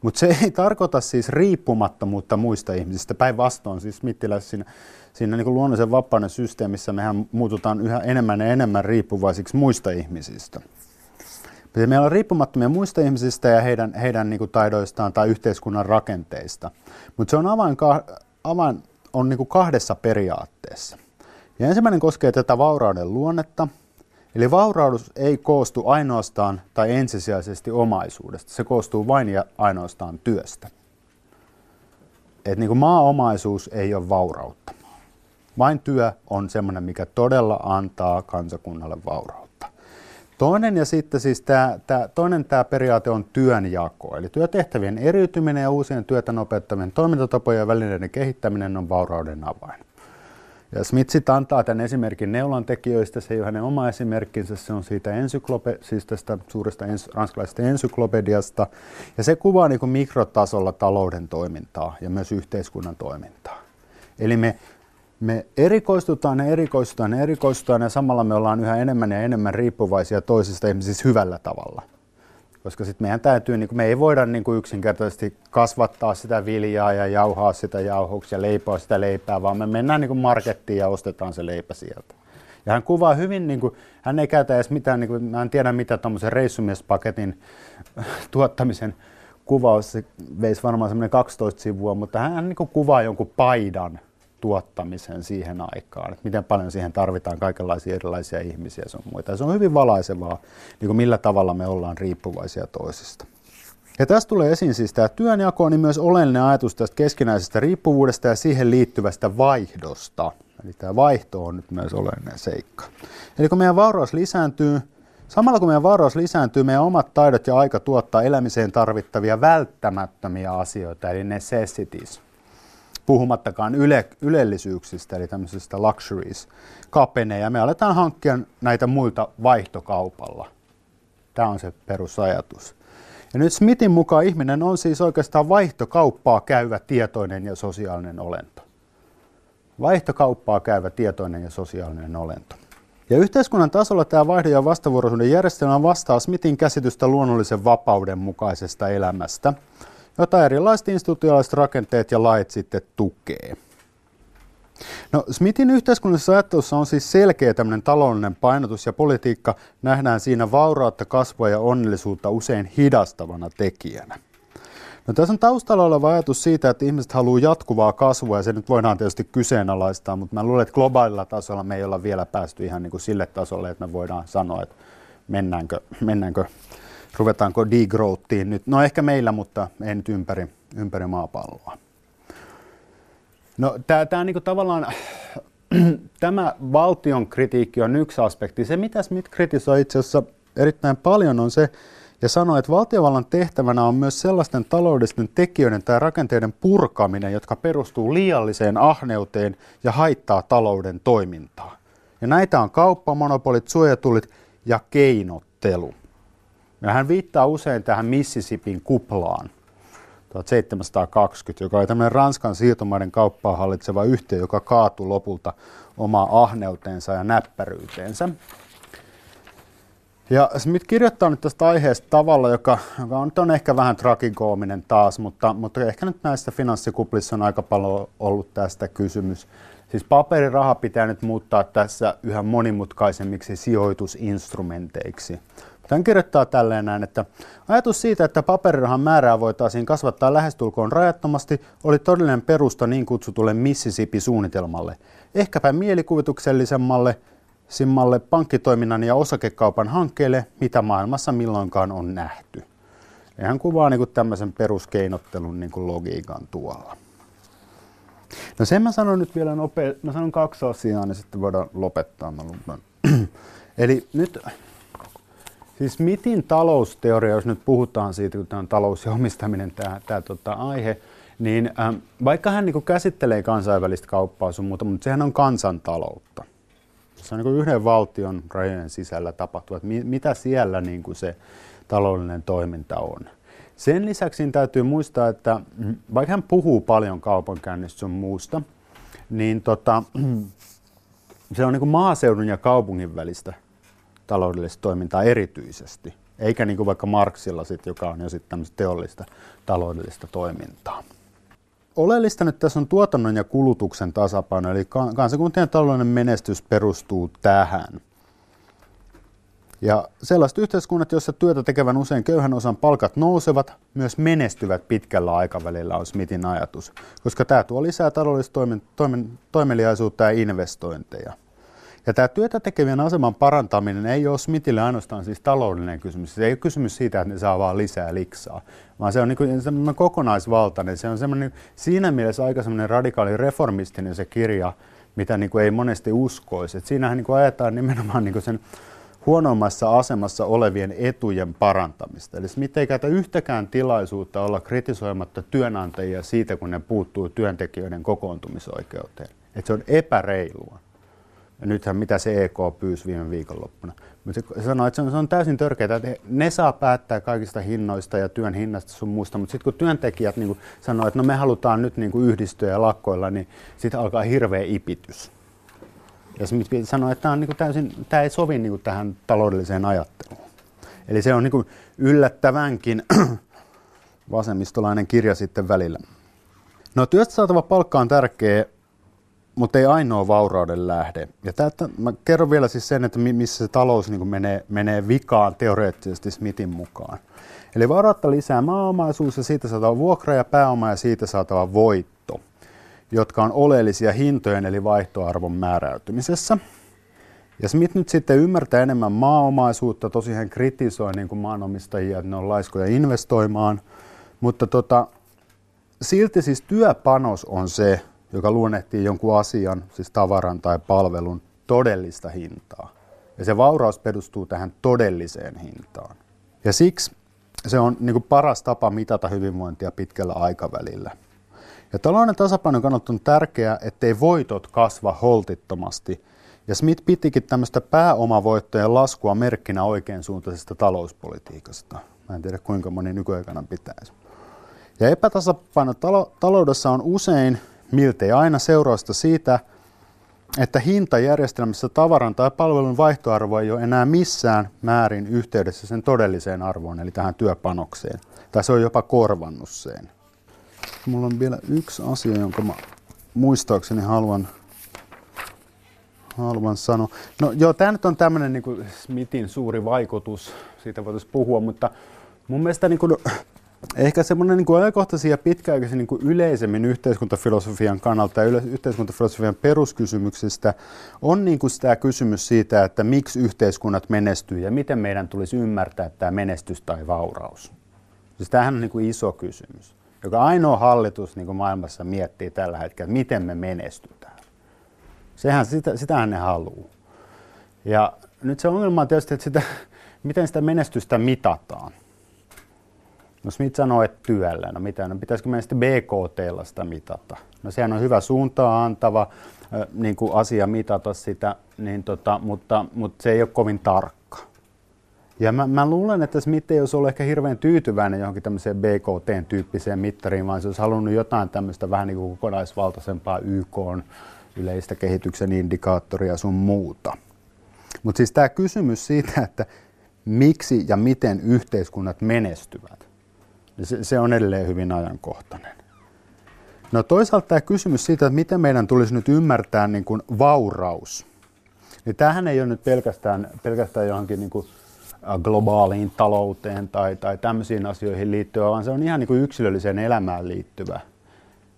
Mutta se ei tarkoita siis riippumattomuutta muista ihmisistä. Päinvastoin siis Mittilässä siinä, siinä niin luonnollisen vapauden systeemissä mehän muututaan yhä enemmän ja enemmän riippuvaisiksi muista ihmisistä. Meillä on riippumattomia muista ihmisistä ja heidän, heidän niin taidoistaan tai yhteiskunnan rakenteista. Mutta se on avain, avain on niin kuin kahdessa periaatteessa. Ja ensimmäinen koskee tätä vaurauden luonnetta. Eli vauraudus ei koostu ainoastaan tai ensisijaisesti omaisuudesta. Se koostuu vain ja ainoastaan työstä. että niin kuin maaomaisuus ei ole vaurautta. Vain työ on semmoinen, mikä todella antaa kansakunnalle vaurautta. Toinen ja sitten siis tämä, tämä, toinen tämä periaate on työnjako, eli työtehtävien eriytyminen ja uusien työtä nopeuttavien toimintatapojen ja välineiden kehittäminen on vaurauden avain. Ja Smith sitten antaa tämän esimerkin neulan tekijöistä, se ei ole hänen oma esimerkkinsä, se on siitä ensyklope, siis tästä suuresta ens, ranskalaisesta ensyklopediasta. Ja se kuvaa niin kuin mikrotasolla talouden toimintaa ja myös yhteiskunnan toimintaa. Eli me, me erikoistutaan ja erikoistutaan ja erikoistutaan ja samalla me ollaan yhä enemmän ja enemmän riippuvaisia toisista ihmisistä hyvällä tavalla koska sitten meidän täytyy, niin me ei voida niin yksinkertaisesti kasvattaa sitä viljaa ja jauhaa sitä jauhoksi ja leipoa sitä leipää, vaan me mennään niin markettiin ja ostetaan se leipä sieltä. Ja hän kuvaa hyvin, niin kuin, hän ei käytä edes mitään, niin kuin, mä en tiedä mitä tuommoisen reissumiespaketin tuottamisen kuvaus, se veisi varmaan semmoinen 12 sivua, mutta hän, hän niin kuvaa jonkun paidan tuottamisen siihen aikaan, että miten paljon siihen tarvitaan kaikenlaisia erilaisia ihmisiä sun muita. Ja se on hyvin valaisevaa, niin kuin millä tavalla me ollaan riippuvaisia toisista. Ja tässä tulee esiin siis tämä työnjako, niin myös oleellinen ajatus tästä keskinäisestä riippuvuudesta ja siihen liittyvästä vaihdosta. Eli tämä vaihto on nyt myös oleellinen seikka. Eli kun meidän vauraus lisääntyy, samalla kun meidän vauraus lisääntyy, meidän omat taidot ja aika tuottaa elämiseen tarvittavia välttämättömiä asioita, eli necessities puhumattakaan yle, ylellisyyksistä, eli tämmöisistä luxuries, kapenee, ja me aletaan hankkia näitä muilta vaihtokaupalla. Tämä on se perusajatus. Ja nyt Smithin mukaan ihminen on siis oikeastaan vaihtokauppaa käyvä tietoinen ja sosiaalinen olento. Vaihtokauppaa käyvä tietoinen ja sosiaalinen olento. Ja yhteiskunnan tasolla tämä vaihdon ja vastavuoroisuuden järjestelmä vastaa Smithin käsitystä luonnollisen vapauden mukaisesta elämästä – jota erilaiset institutionaaliset rakenteet ja lait sitten tukee. No, Smithin yhteiskunnallisessa ajattelussa on siis selkeä tämmöinen taloudellinen painotus ja politiikka nähdään siinä vaurautta, kasvua ja onnellisuutta usein hidastavana tekijänä. No, tässä on taustalla oleva ajatus siitä, että ihmiset haluaa jatkuvaa kasvua ja se nyt voidaan tietysti kyseenalaistaa, mutta mä luulen, että globaalilla tasolla me ei olla vielä päästy ihan niin kuin sille tasolle, että me voidaan sanoa, että mennäänkö, mennäänkö ruvetaanko degrowthiin nyt. No ehkä meillä, mutta ei nyt ympäri, ympäri maapalloa. No tämä niinku tavallaan, tämä valtion kritiikki on yksi aspekti. Se, mitä Smith kritisoi itse asiassa erittäin paljon, on se, ja sanoi, että valtiovallan tehtävänä on myös sellaisten taloudellisten tekijöiden tai rakenteiden purkaminen, jotka perustuu liialliseen ahneuteen ja haittaa talouden toimintaa. Ja näitä on kauppa, monopolit, suojatulit ja keinottelu. Ja hän viittaa usein tähän Mississippin kuplaan 1720, joka oli tämmöinen Ranskan siirtomaiden kauppaa hallitseva yhtiö, joka kaatui lopulta omaa ahneuteensa ja näppäryyteensä. Ja Smith kirjoittaa nyt tästä aiheesta tavalla, joka, joka on, on ehkä vähän trakikoominen taas, mutta, mutta ehkä nyt näissä finanssikuplissa on aika paljon ollut tästä kysymys. Siis paperiraha pitää nyt muuttaa tässä yhä monimutkaisemmiksi sijoitusinstrumenteiksi. Hän kirjoittaa tälleen näin, että ajatus siitä, että paperirahan määrää voitaisiin kasvattaa lähestulkoon rajattomasti, oli todellinen perusta niin kutsutulle Mississippi-suunnitelmalle. Ehkäpä mielikuvituksellisemmalle, simmalle pankkitoiminnan ja osakekaupan hankkeelle, mitä maailmassa milloinkaan on nähty. Ja hän kuvaa niin kuin tämmöisen peruskeinottelun niin kuin logiikan tuolla. No sen mä sanon nyt vielä nopeasti, mä sanon kaksi asiaa, niin sitten voidaan lopettaa. Mä Eli nyt Siis mitin talousteoria, jos nyt puhutaan siitä, kun tämä on talous ja omistaminen tämä, tämä tota, aihe, niin ähm, vaikka hän niin käsittelee kansainvälistä kauppaa sun muuta, mutta sehän on kansantaloutta. Se on niin yhden valtion rajojen sisällä tapahtuva, että mi, mitä siellä niin se taloudellinen toiminta on. Sen lisäksi täytyy muistaa, että vaikka hän puhuu paljon kaupankäynnistä sun muusta, niin tota, se on niin maaseudun ja kaupungin välistä taloudellista toimintaa erityisesti, eikä niin kuin vaikka Marksilla, sit, joka on jo tämmöistä teollista taloudellista toimintaa. Oleellista nyt tässä on tuotannon ja kulutuksen tasapaino, eli kansakuntien taloudellinen menestys perustuu tähän. Ja sellaiset yhteiskunnat, joissa työtä tekevän usein köyhän osan palkat nousevat, myös menestyvät pitkällä aikavälillä, on Smithin ajatus, koska tämä tuo lisää taloudellista toimen, toimen, toimeliaisuutta ja investointeja. Ja tämä työtä tekevien aseman parantaminen ei ole Smithille ainoastaan siis taloudellinen kysymys. Se ei ole kysymys siitä, että ne saa vaan lisää liksaa, vaan se on niin semmoinen kokonaisvaltainen. Se on semmoinen, siinä mielessä aika semmoinen radikaali reformistinen se kirja, mitä niin kuin ei monesti uskoisi. Et siinähän niin kuin ajetaan nimenomaan niin kuin sen huonommassa asemassa olevien etujen parantamista. Eli Smith ei käytä yhtäkään tilaisuutta olla kritisoimatta työnantajia siitä, kun ne puuttuu työntekijöiden kokoontumisoikeuteen. Että se on epäreilua. Ja nythän mitä se EK pyysi viime viikonloppuna. Mutta se sanoi, että se on, se on täysin törkeää, että ne saa päättää kaikista hinnoista ja työn hinnasta sun muusta, mutta sitten kun työntekijät niin sanoo, että no me halutaan nyt niin yhdistyä ja lakkoilla, niin sitten alkaa hirveä ipitys. Ja Smith sanoi, että tämä, on niin täysin, tämä ei sovi niin tähän taloudelliseen ajatteluun. Eli se on niin yllättävänkin vasemmistolainen kirja sitten välillä. No työstä saatava palkka on tärkeä mutta ei ainoa vaurauden lähde. Ja tätä, mä kerron vielä siis sen, että missä se talous niin menee, menee vikaan teoreettisesti Smithin mukaan. Eli vaurautta lisää maaomaisuus ja siitä saatava vuokra ja pääoma ja siitä saatava voitto, jotka on oleellisia hintojen eli vaihtoarvon määräytymisessä. Ja Smith nyt sitten ymmärtää enemmän maaomaisuutta, tosi hän kritisoi niin kuin maanomistajia, että ne on laiskoja investoimaan, mutta tota, silti siis työpanos on se, joka luonnehtii jonkun asian, siis tavaran tai palvelun, todellista hintaa. Ja se vauraus perustuu tähän todelliseen hintaan. Ja siksi se on niin kuin paras tapa mitata hyvinvointia pitkällä aikavälillä. Ja talouden tasapainon kannalta on tärkeää, ettei voitot kasva holtittomasti. Ja Smith pitikin tämmöistä pääomavoittojen laskua merkkinä oikeansuuntaisesta talouspolitiikasta. Mä en tiedä kuinka moni nykyaikana pitäisi. Ja epätasapaino taloudessa on usein miltei aina seurausta siitä, että hintajärjestelmässä tavaran tai palvelun vaihtoarvo ei ole enää missään määrin yhteydessä sen todelliseen arvoon, eli tähän työpanokseen. Tai se on jopa korvannut sen. Mulla on vielä yksi asia, jonka mä muistaakseni haluan, haluan sanoa. No joo, tämä nyt on tämmöinen niin Smithin suuri vaikutus, siitä voitaisiin puhua, mutta mun mielestä niin kuin, Ehkä semmoinen niin ajankohtaisia ja pitkäaikaisen niin yleisemmin yhteiskuntafilosofian kannalta ja yhteiskuntafilosofian peruskysymyksistä on niin kuin sitä kysymys siitä, että miksi yhteiskunnat menestyy ja miten meidän tulisi ymmärtää tämä menestys tai vauraus. Siis tämähän on niin kuin iso kysymys, joka ainoa hallitus niin kuin maailmassa miettii tällä hetkellä, että miten me menestytään. Sehän sitä, sitähän ne haluaa. Ja nyt se ongelma on tietysti, että sitä, miten sitä menestystä mitataan. No Smith sanoi, että työllä. No mitä, no pitäisikö meidän sitten BKT sitä mitata? No sehän on hyvä suuntaa antava äh, niin kuin asia mitata sitä, niin tota, mutta, mutta se ei ole kovin tarkka. Ja mä, mä luulen, että Smith ei olisi ollut ehkä hirveän tyytyväinen johonkin tämmöiseen BKT-tyyppiseen mittariin, vaan se olisi halunnut jotain tämmöistä vähän niin kuin kokonaisvaltaisempaa YK yleistä kehityksen indikaattoria sun muuta. Mutta siis tämä kysymys siitä, että miksi ja miten yhteiskunnat menestyvät, se, se on edelleen hyvin ajankohtainen. No toisaalta tämä kysymys siitä, että miten meidän tulisi nyt ymmärtää niin kuin vauraus, niin tämähän ei ole nyt pelkästään, pelkästään johonkin niin kuin globaaliin talouteen tai, tai tämmöisiin asioihin liittyvä, vaan se on ihan niin kuin yksilölliseen elämään liittyvä.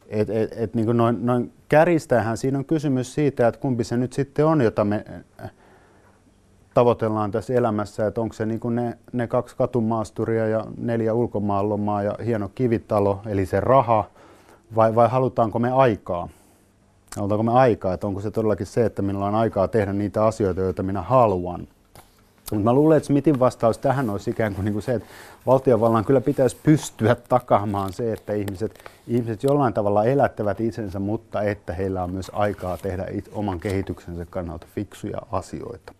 Et, et, et niin kuin noin, noin kärjistähän siinä on kysymys siitä, että kumpi se nyt sitten on, jota me tavoitellaan tässä elämässä, että onko se niin kuin ne, ne kaksi katumaasturia ja neljä ulkomaanlomaa ja hieno kivitalo, eli se raha, vai, vai halutaanko me aikaa? Halutaanko me aikaa, että onko se todellakin se, että minulla on aikaa tehdä niitä asioita, joita minä haluan? Mutta mä luulen, että Smithin vastaus tähän olisi ikään kuin, niin kuin se, että valtiovallan kyllä pitäisi pystyä takaamaan se, että ihmiset, ihmiset jollain tavalla elättävät itsensä, mutta että heillä on myös aikaa tehdä oman kehityksensä kannalta fiksuja asioita.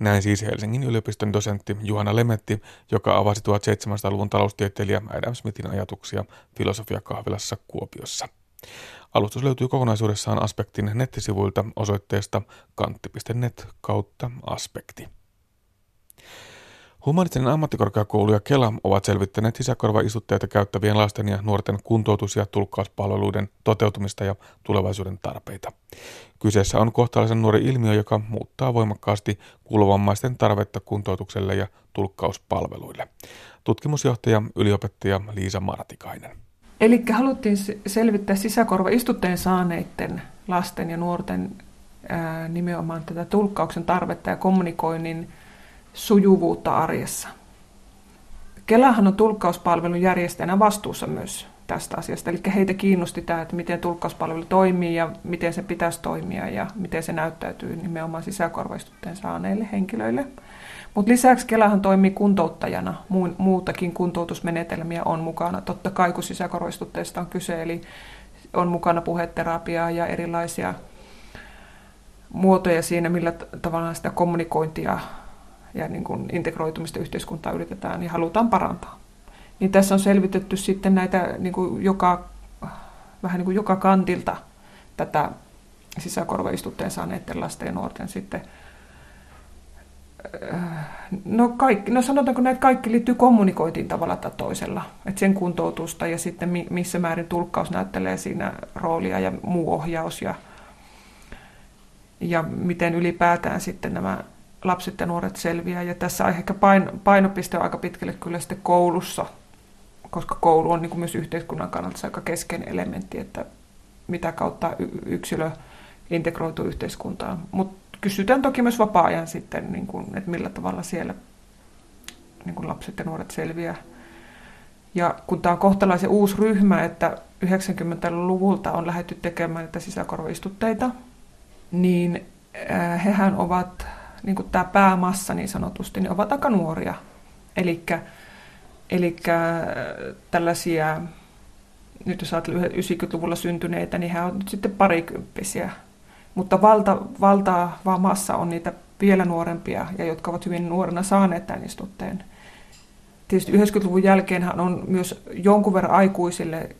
Näin siis Helsingin yliopiston dosentti Juhana Lemetti, joka avasi 1700-luvun taloustieteilijä Adam Smithin ajatuksia filosofiakahvilassa Kuopiossa. Alustus löytyy kokonaisuudessaan aspektin nettisivuilta osoitteesta kantti.net kautta aspekti. Humanistinen ammattikorkeakoulu ja Kela ovat selvittäneet sisäkorvaistutteita käyttävien lasten ja nuorten kuntoutus- ja tulkkauspalveluiden toteutumista ja tulevaisuuden tarpeita. Kyseessä on kohtalaisen nuori ilmiö, joka muuttaa voimakkaasti kuulovammaisten tarvetta kuntoutukselle ja tulkkauspalveluille. Tutkimusjohtaja yliopettaja Liisa Martikainen. Eli haluttiin selvittää sisäkorvaistutteen saaneiden lasten ja nuorten ää, nimenomaan tätä tulkkauksen tarvetta ja kommunikoinnin sujuvuutta arjessa. Kelahan on tulkkauspalvelun järjestäjänä vastuussa myös tästä asiasta. Eli heitä kiinnosti tämä, että miten tulkkauspalvelu toimii ja miten se pitäisi toimia ja miten se näyttäytyy nimenomaan sisäkorvaistutteen saaneille henkilöille. Mutta lisäksi Kelahan toimii kuntouttajana. Muutakin kuntoutusmenetelmiä on mukana. Totta kai kun sisäkorvaistutteesta on kyse, eli on mukana puheterapiaa ja erilaisia muotoja siinä, millä tavalla sitä kommunikointia ja niin kuin integroitumista yhteiskuntaa yritetään ja halutaan parantaa. Niin tässä on selvitetty sitten näitä niin kuin joka, vähän niin kuin joka kantilta tätä sisäkorvaistutteen saaneiden lasten ja nuorten sitten No, kaikki, no sanotaanko näitä kaikki liittyy kommunikointiin tavalla tai toisella. Että sen kuntoutusta ja sitten missä määrin tulkkaus näyttelee siinä roolia ja muu ohjaus ja, ja miten ylipäätään sitten nämä lapset ja nuoret selviää. Ja tässä ehkä painopiste on aika pitkälle kyllä sitten koulussa, koska koulu on niin kuin myös yhteiskunnan kannalta aika keskeinen elementti, että mitä kautta yksilö integroituu yhteiskuntaan. Mutta kysytään toki myös vapaa-ajan sitten, niin kuin, että millä tavalla siellä niin kuin lapset ja nuoret selviää. Ja kun tämä on kohtalaisen uusi ryhmä, että 90-luvulta on lähdetty tekemään näitä sisäkorvaistutteita, niin äh, hehän ovat, niin tämä päämassa niin sanotusti, niin ovat aika nuoria. Eli tällaisia, nyt jos ajatellaan 90-luvulla syntyneitä, niin he ovat nyt sitten parikymppisiä mutta valta, valtava massa on niitä vielä nuorempia ja jotka ovat hyvin nuorena saaneet tämän istutteen. Tietysti 90-luvun jälkeen on myös jonkun verran aikuisille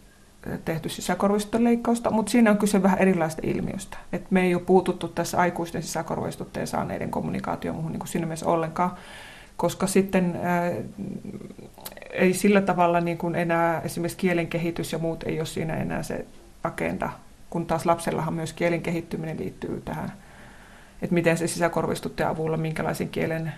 tehty sisäkorvaistutteen leikkausta, mutta siinä on kyse vähän erilaista ilmiöstä. Et me ei ole puututtu tässä aikuisten sisäkorvaistutteen saaneiden kommunikaatioon muuhun niin siinä mielessä ollenkaan, koska sitten ää, ei sillä tavalla niin kuin enää esimerkiksi kielen kehitys ja muut ei ole siinä enää se agenda kun taas lapsellahan myös kielen kehittyminen liittyy tähän, että miten se sisäkorvistutteen avulla, minkälaisen kielen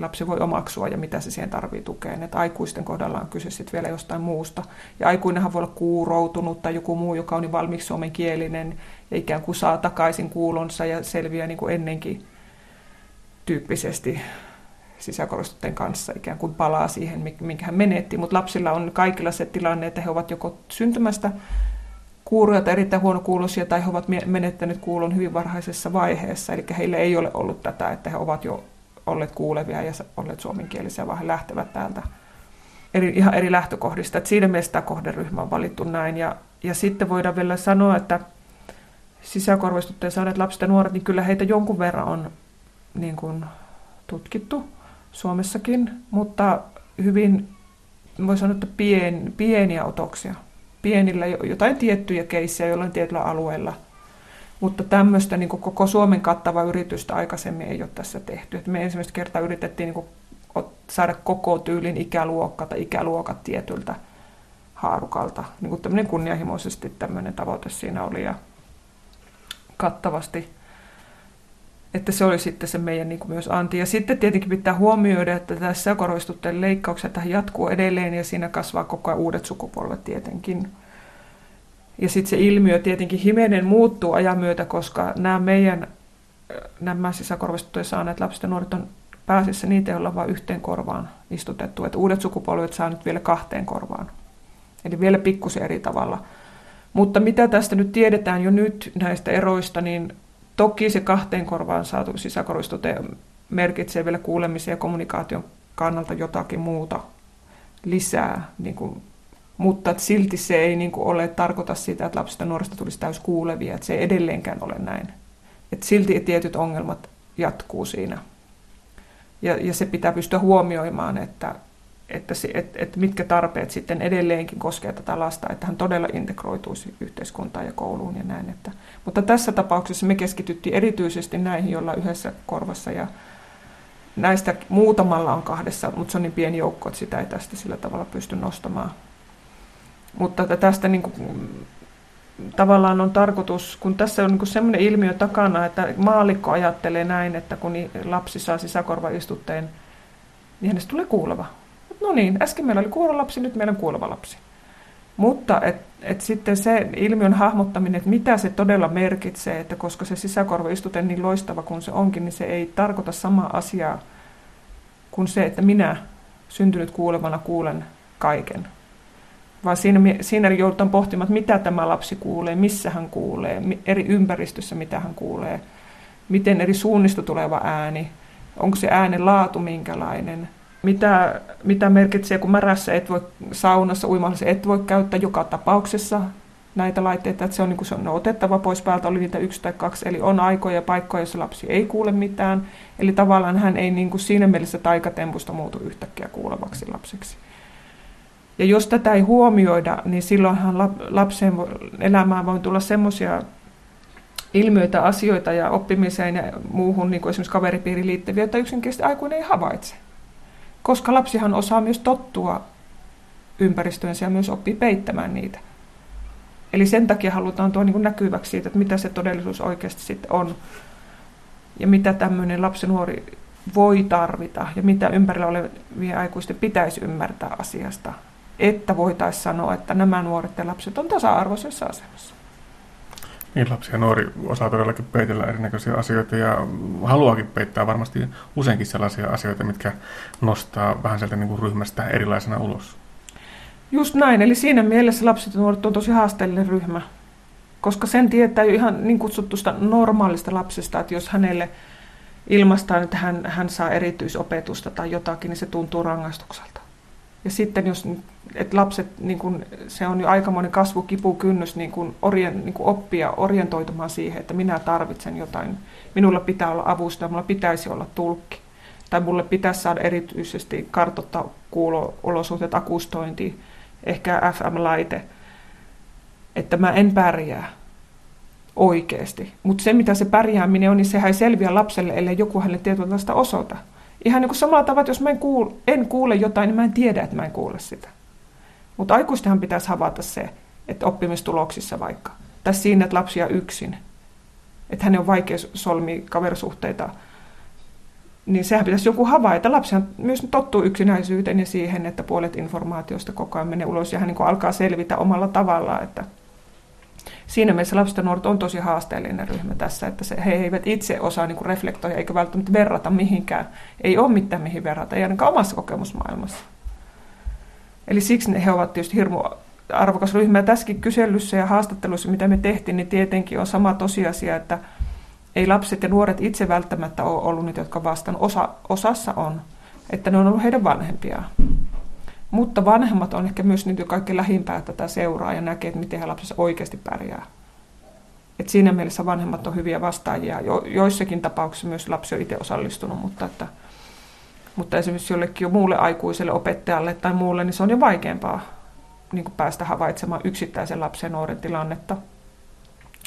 lapsi voi omaksua ja mitä se siihen tarvii tukeen. Että aikuisten kohdalla on kyse sitten vielä jostain muusta. Ja aikuinenhan voi olla kuuroutunut tai joku muu, joka on niin valmiiksi suomenkielinen ja ikään kuin saa takaisin kuulonsa ja selviää niin kuin ennenkin tyyppisesti sisäkorvistutteen kanssa ikään kuin palaa siihen, minkä hän menetti. Mutta lapsilla on kaikilla se tilanne, että he ovat joko syntymästä kuuroja tai erittäin huonokuuloisia tai he ovat menettäneet kuulon hyvin varhaisessa vaiheessa. Eli heillä ei ole ollut tätä, että he ovat jo olleet kuulevia ja olleet suomenkielisiä, vaan he lähtevät täältä eri, ihan eri lähtökohdista. Että siinä mielessä tämä kohderyhmä on valittu näin. Ja, ja sitten voidaan vielä sanoa, että sisäkorvistutteen saaneet lapset ja nuoret, niin kyllä heitä jonkun verran on niin kuin, tutkittu Suomessakin, mutta hyvin, voi sanoa, että pien, pieniä otoksia pienillä jotain tiettyjä keissejä jollain tietyllä alueella. Mutta tämmöistä niin kuin koko Suomen kattava yritystä aikaisemmin ei ole tässä tehty. Et me ensimmäistä kertaa yritettiin niin kuin saada koko tyylin ikäluokka tai ikäluokat tietyltä haarukalta. Niin kuin tämmöinen kunnianhimoisesti tämmöinen tavoite siinä oli ja kattavasti. Että se oli sitten se meidän niin kuin myös anti. Ja sitten tietenkin pitää huomioida, että tässä korvistutteen leikkaukset jatkuu edelleen ja siinä kasvaa koko ajan uudet sukupolvet tietenkin. Ja sitten se ilmiö tietenkin himenen muuttuu ajan myötä, koska nämä meidän nämä sisäkorvistuttuja saaneet lapset ja nuoret on pääasiassa niitä, joilla on vain yhteen korvaan istutettu. Että uudet sukupolvet saa nyt vielä kahteen korvaan. Eli vielä pikkusen eri tavalla. Mutta mitä tästä nyt tiedetään jo nyt näistä eroista, niin toki se kahteen korvaan saatu sisäkorvistute merkitsee vielä kuulemisen ja kommunikaation kannalta jotakin muuta lisää niin kuin mutta silti se ei niin kuin ole tarkoita sitä, että lapsista ja nuorista tulisi täys kuulevia, että se ei edelleenkään ole näin. Että silti tietyt ongelmat jatkuu siinä. Ja, ja se pitää pystyä huomioimaan, että, että, se, että, että mitkä tarpeet sitten edelleenkin koskee tätä lasta, että hän todella integroituisi yhteiskuntaan ja kouluun ja näin. Että, mutta tässä tapauksessa me keskityttiin erityisesti näihin, joilla yhdessä korvassa ja näistä muutamalla on kahdessa, mutta se on niin pieni joukko, että sitä ei tästä sillä tavalla pysty nostamaan mutta tästä niin kuin, tavallaan on tarkoitus, kun tässä on niin sellainen ilmiö takana, että maalikko ajattelee näin, että kun lapsi saa Mutta et, et sitten se ilmiön hahmottaminen, että mitä se todella merkitsee, että koska se sisäkorvaistute niin loistava kuin se onkin, niin se ei tarkoita samaa asiaa kuin se, että minä syntynyt kuulevana kuulen kaiken. Vaan siinä, siinä joudutaan pohtimaan, että mitä tämä lapsi kuulee, missä hän kuulee, eri ympäristössä mitä hän kuulee, miten eri suunnista tuleva ääni, onko se äänen laatu minkälainen, mitä, mitä merkitsee, kun märässä et voi saunassa, uimallassa et voi käyttää joka tapauksessa näitä laitteita, että se on, niin kuin se on otettava pois päältä, oli niitä yksi tai kaksi, eli on aikoja ja paikkoja, joissa lapsi ei kuule mitään, eli tavallaan hän ei niin kuin siinä mielessä taikatempusta muutu yhtäkkiä kuulevaksi lapseksi. Ja jos tätä ei huomioida, niin silloinhan lapsen elämään voi tulla semmoisia ilmiöitä, asioita ja oppimiseen ja muuhun, niin kuin esimerkiksi kaveripiiriin liittyviä, joita yksinkertaisesti aikuinen ei havaitse. Koska lapsihan osaa myös tottua ympäristöönsä ja myös oppii peittämään niitä. Eli sen takia halutaan tuo niin näkyväksi siitä, että mitä se todellisuus oikeasti sitten on ja mitä tämmöinen lapsi nuori voi tarvita ja mitä ympärillä olevien aikuisten pitäisi ymmärtää asiasta, että voitaisiin sanoa, että nämä nuoret ja lapset on tasa-arvoisessa asemassa. Niin, lapsi ja nuori osaa todellakin peitellä erinäköisiä asioita ja haluaakin peittää varmasti useinkin sellaisia asioita, mitkä nostaa vähän sieltä niin kuin ryhmästä erilaisena ulos. Just näin, eli siinä mielessä lapset ja nuoret on tosi haasteellinen ryhmä, koska sen tietää jo ihan niin kutsutusta normaalista lapsesta, että jos hänelle ilmaistaan, että hän, hän saa erityisopetusta tai jotakin, niin se tuntuu rangaistukselta. Ja sitten jos että lapset, niin kun, se on jo aikamoinen kasvukipukynnys niin kun orien, niin kun oppia orientoitumaan siihen, että minä tarvitsen jotain. Minulla pitää olla avusta, minulla pitäisi olla tulkki. Tai mulle pitäisi saada erityisesti kartoittaa kuulo-olosuhteet, akustointi, ehkä FM-laite, että mä en pärjää oikeasti. Mutta se, mitä se pärjääminen on, niin sehän ei selviä lapselle, ellei joku hänelle tietynlaista osoita. Ihan niin kuin samalla tavalla, että jos mä en kuule, en kuule jotain, niin mä en tiedä, että mä en kuule sitä. Mutta aikuistenhan pitäisi havaita se, että oppimistuloksissa vaikka, tai siinä, että lapsia yksin, että hänen on vaikea solmia kaverisuhteita, niin sehän pitäisi joku havaita. Lapsihan myös tottuu yksinäisyyteen ja siihen, että puolet informaatiosta koko ajan menee ulos ja hän niin alkaa selvitä omalla tavallaan, että siinä mielessä lapset ja nuoret on tosi haasteellinen ryhmä tässä, että se, he eivät itse osaa niin reflektoida eikä välttämättä verrata mihinkään. Ei ole mitään mihin verrata, ei ainakaan omassa kokemusmaailmassa. Eli siksi he ovat tietysti hirmu arvokas ryhmä. Ja tässäkin kyselyssä ja haastattelussa, mitä me tehtiin, niin tietenkin on sama tosiasia, että ei lapset ja nuoret itse välttämättä ole ollut niitä, jotka vastaan. Osa, osassa on, että ne on ollut heidän vanhempiaan. Mutta vanhemmat on ehkä myös niitä, kaikkein lähimpää tätä seuraa ja näkee, että miten he oikeasti pärjää. Et siinä mielessä vanhemmat on hyviä vastaajia. Jo, joissakin tapauksissa myös lapsi on itse osallistunut, mutta, että, mutta esimerkiksi jollekin jo muulle aikuiselle opettajalle tai muulle, niin se on jo vaikeampaa niin kuin päästä havaitsemaan yksittäisen lapsen nuoren tilannetta.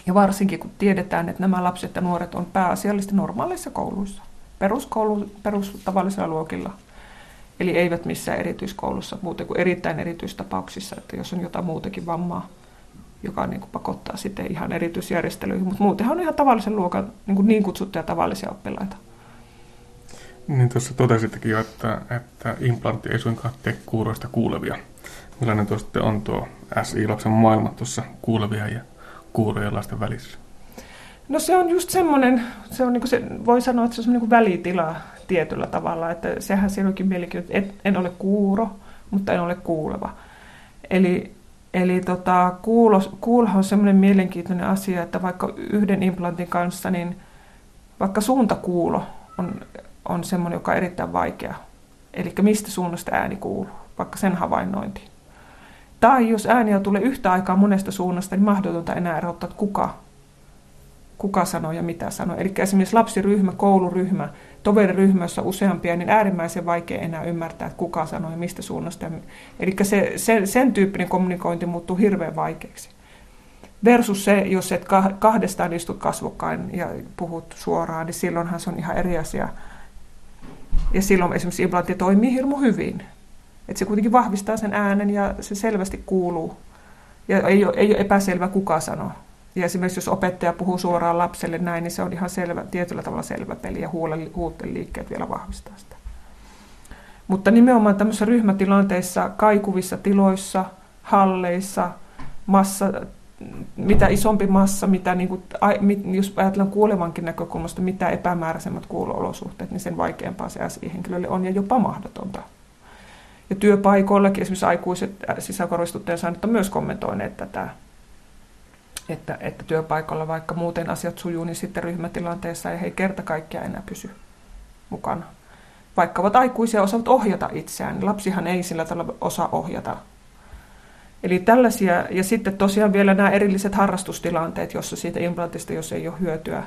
Ja varsinkin kun tiedetään, että nämä lapset ja nuoret on pääasiallisesti normaaleissa kouluissa, peruskoulu, perustavallisilla luokilla – Eli eivät missään erityiskoulussa muuten kuin erittäin erityistapauksissa, että jos on jotain muutakin vammaa, joka niin kuin pakottaa sitten ihan erityisjärjestelyihin. Mutta muutenhan on ihan tavallisen luokan niin, kuin niin kutsuttuja tavallisia oppilaita. Niin tuossa totesittekin jo, että, että implantti ei suinkaan tee kuuroista kuulevia. Millainen tuo sitten on tuo SI-lapsen maailma tuossa kuulevia ja kuurojen lasten välissä? No se on just semmoinen, se on niin kuin se, voi sanoa, että se on semmoinen niin välitila tietyllä tavalla, että sehän siinä onkin mielenkiintoista, että en ole kuuro, mutta en ole kuuleva. Eli, eli tota, kuulo, kuulo on semmoinen mielenkiintoinen asia, että vaikka yhden implantin kanssa, niin vaikka suuntakuulo on, on semmoinen, joka on erittäin vaikea. Eli mistä suunnasta ääni kuuluu, vaikka sen havainnointi. Tai jos ääniä tulee yhtä aikaa monesta suunnasta, niin mahdotonta enää erottaa, että kuka kuka sanoo ja mitä sanoo. Eli esimerkiksi lapsiryhmä, kouluryhmä, toveriryhmä, jossa useampia, niin äärimmäisen vaikea enää ymmärtää, että kuka sanoo ja mistä suunnasta. Eli se, se, sen tyyppinen kommunikointi muuttuu hirveän vaikeaksi. Versus se, jos et kahdestaan istut kasvokkain ja puhut suoraan, niin silloinhan se on ihan eri asia. Ja silloin esimerkiksi implantti toimii hirmu hyvin. Että se kuitenkin vahvistaa sen äänen ja se selvästi kuuluu. Ja ei ole, ei ole epäselvä, kuka sanoo. Ja esimerkiksi jos opettaja puhuu suoraan lapselle näin, niin se on ihan selvä, tietyllä tavalla selvä peli ja huulten liikkeet vielä vahvistaa sitä. Mutta nimenomaan tämmöisissä ryhmätilanteissa, kaikuvissa tiloissa, halleissa, massa, mitä isompi massa, mitä, niin kuin, jos ajatellaan kuolevankin näkökulmasta, mitä epämääräisemmät kuuloolosuhteet, niin sen vaikeampaa se SI-henkilölle on ja jopa mahdotonta. Ja työpaikoillakin esimerkiksi aikuiset sisäkorvistuttajien saaneet on myös kommentoineet tätä, että, että työpaikalla vaikka muuten asiat sujuu, niin sitten ryhmätilanteessa ei he kerta kaikkiaan enää pysy mukana. Vaikka ovat aikuisia osaavat ohjata itseään, niin lapsihan ei sillä tavalla osaa ohjata. Eli tällaisia, ja sitten tosiaan vielä nämä erilliset harrastustilanteet, jossa siitä implantista, jos ei ole hyötyä,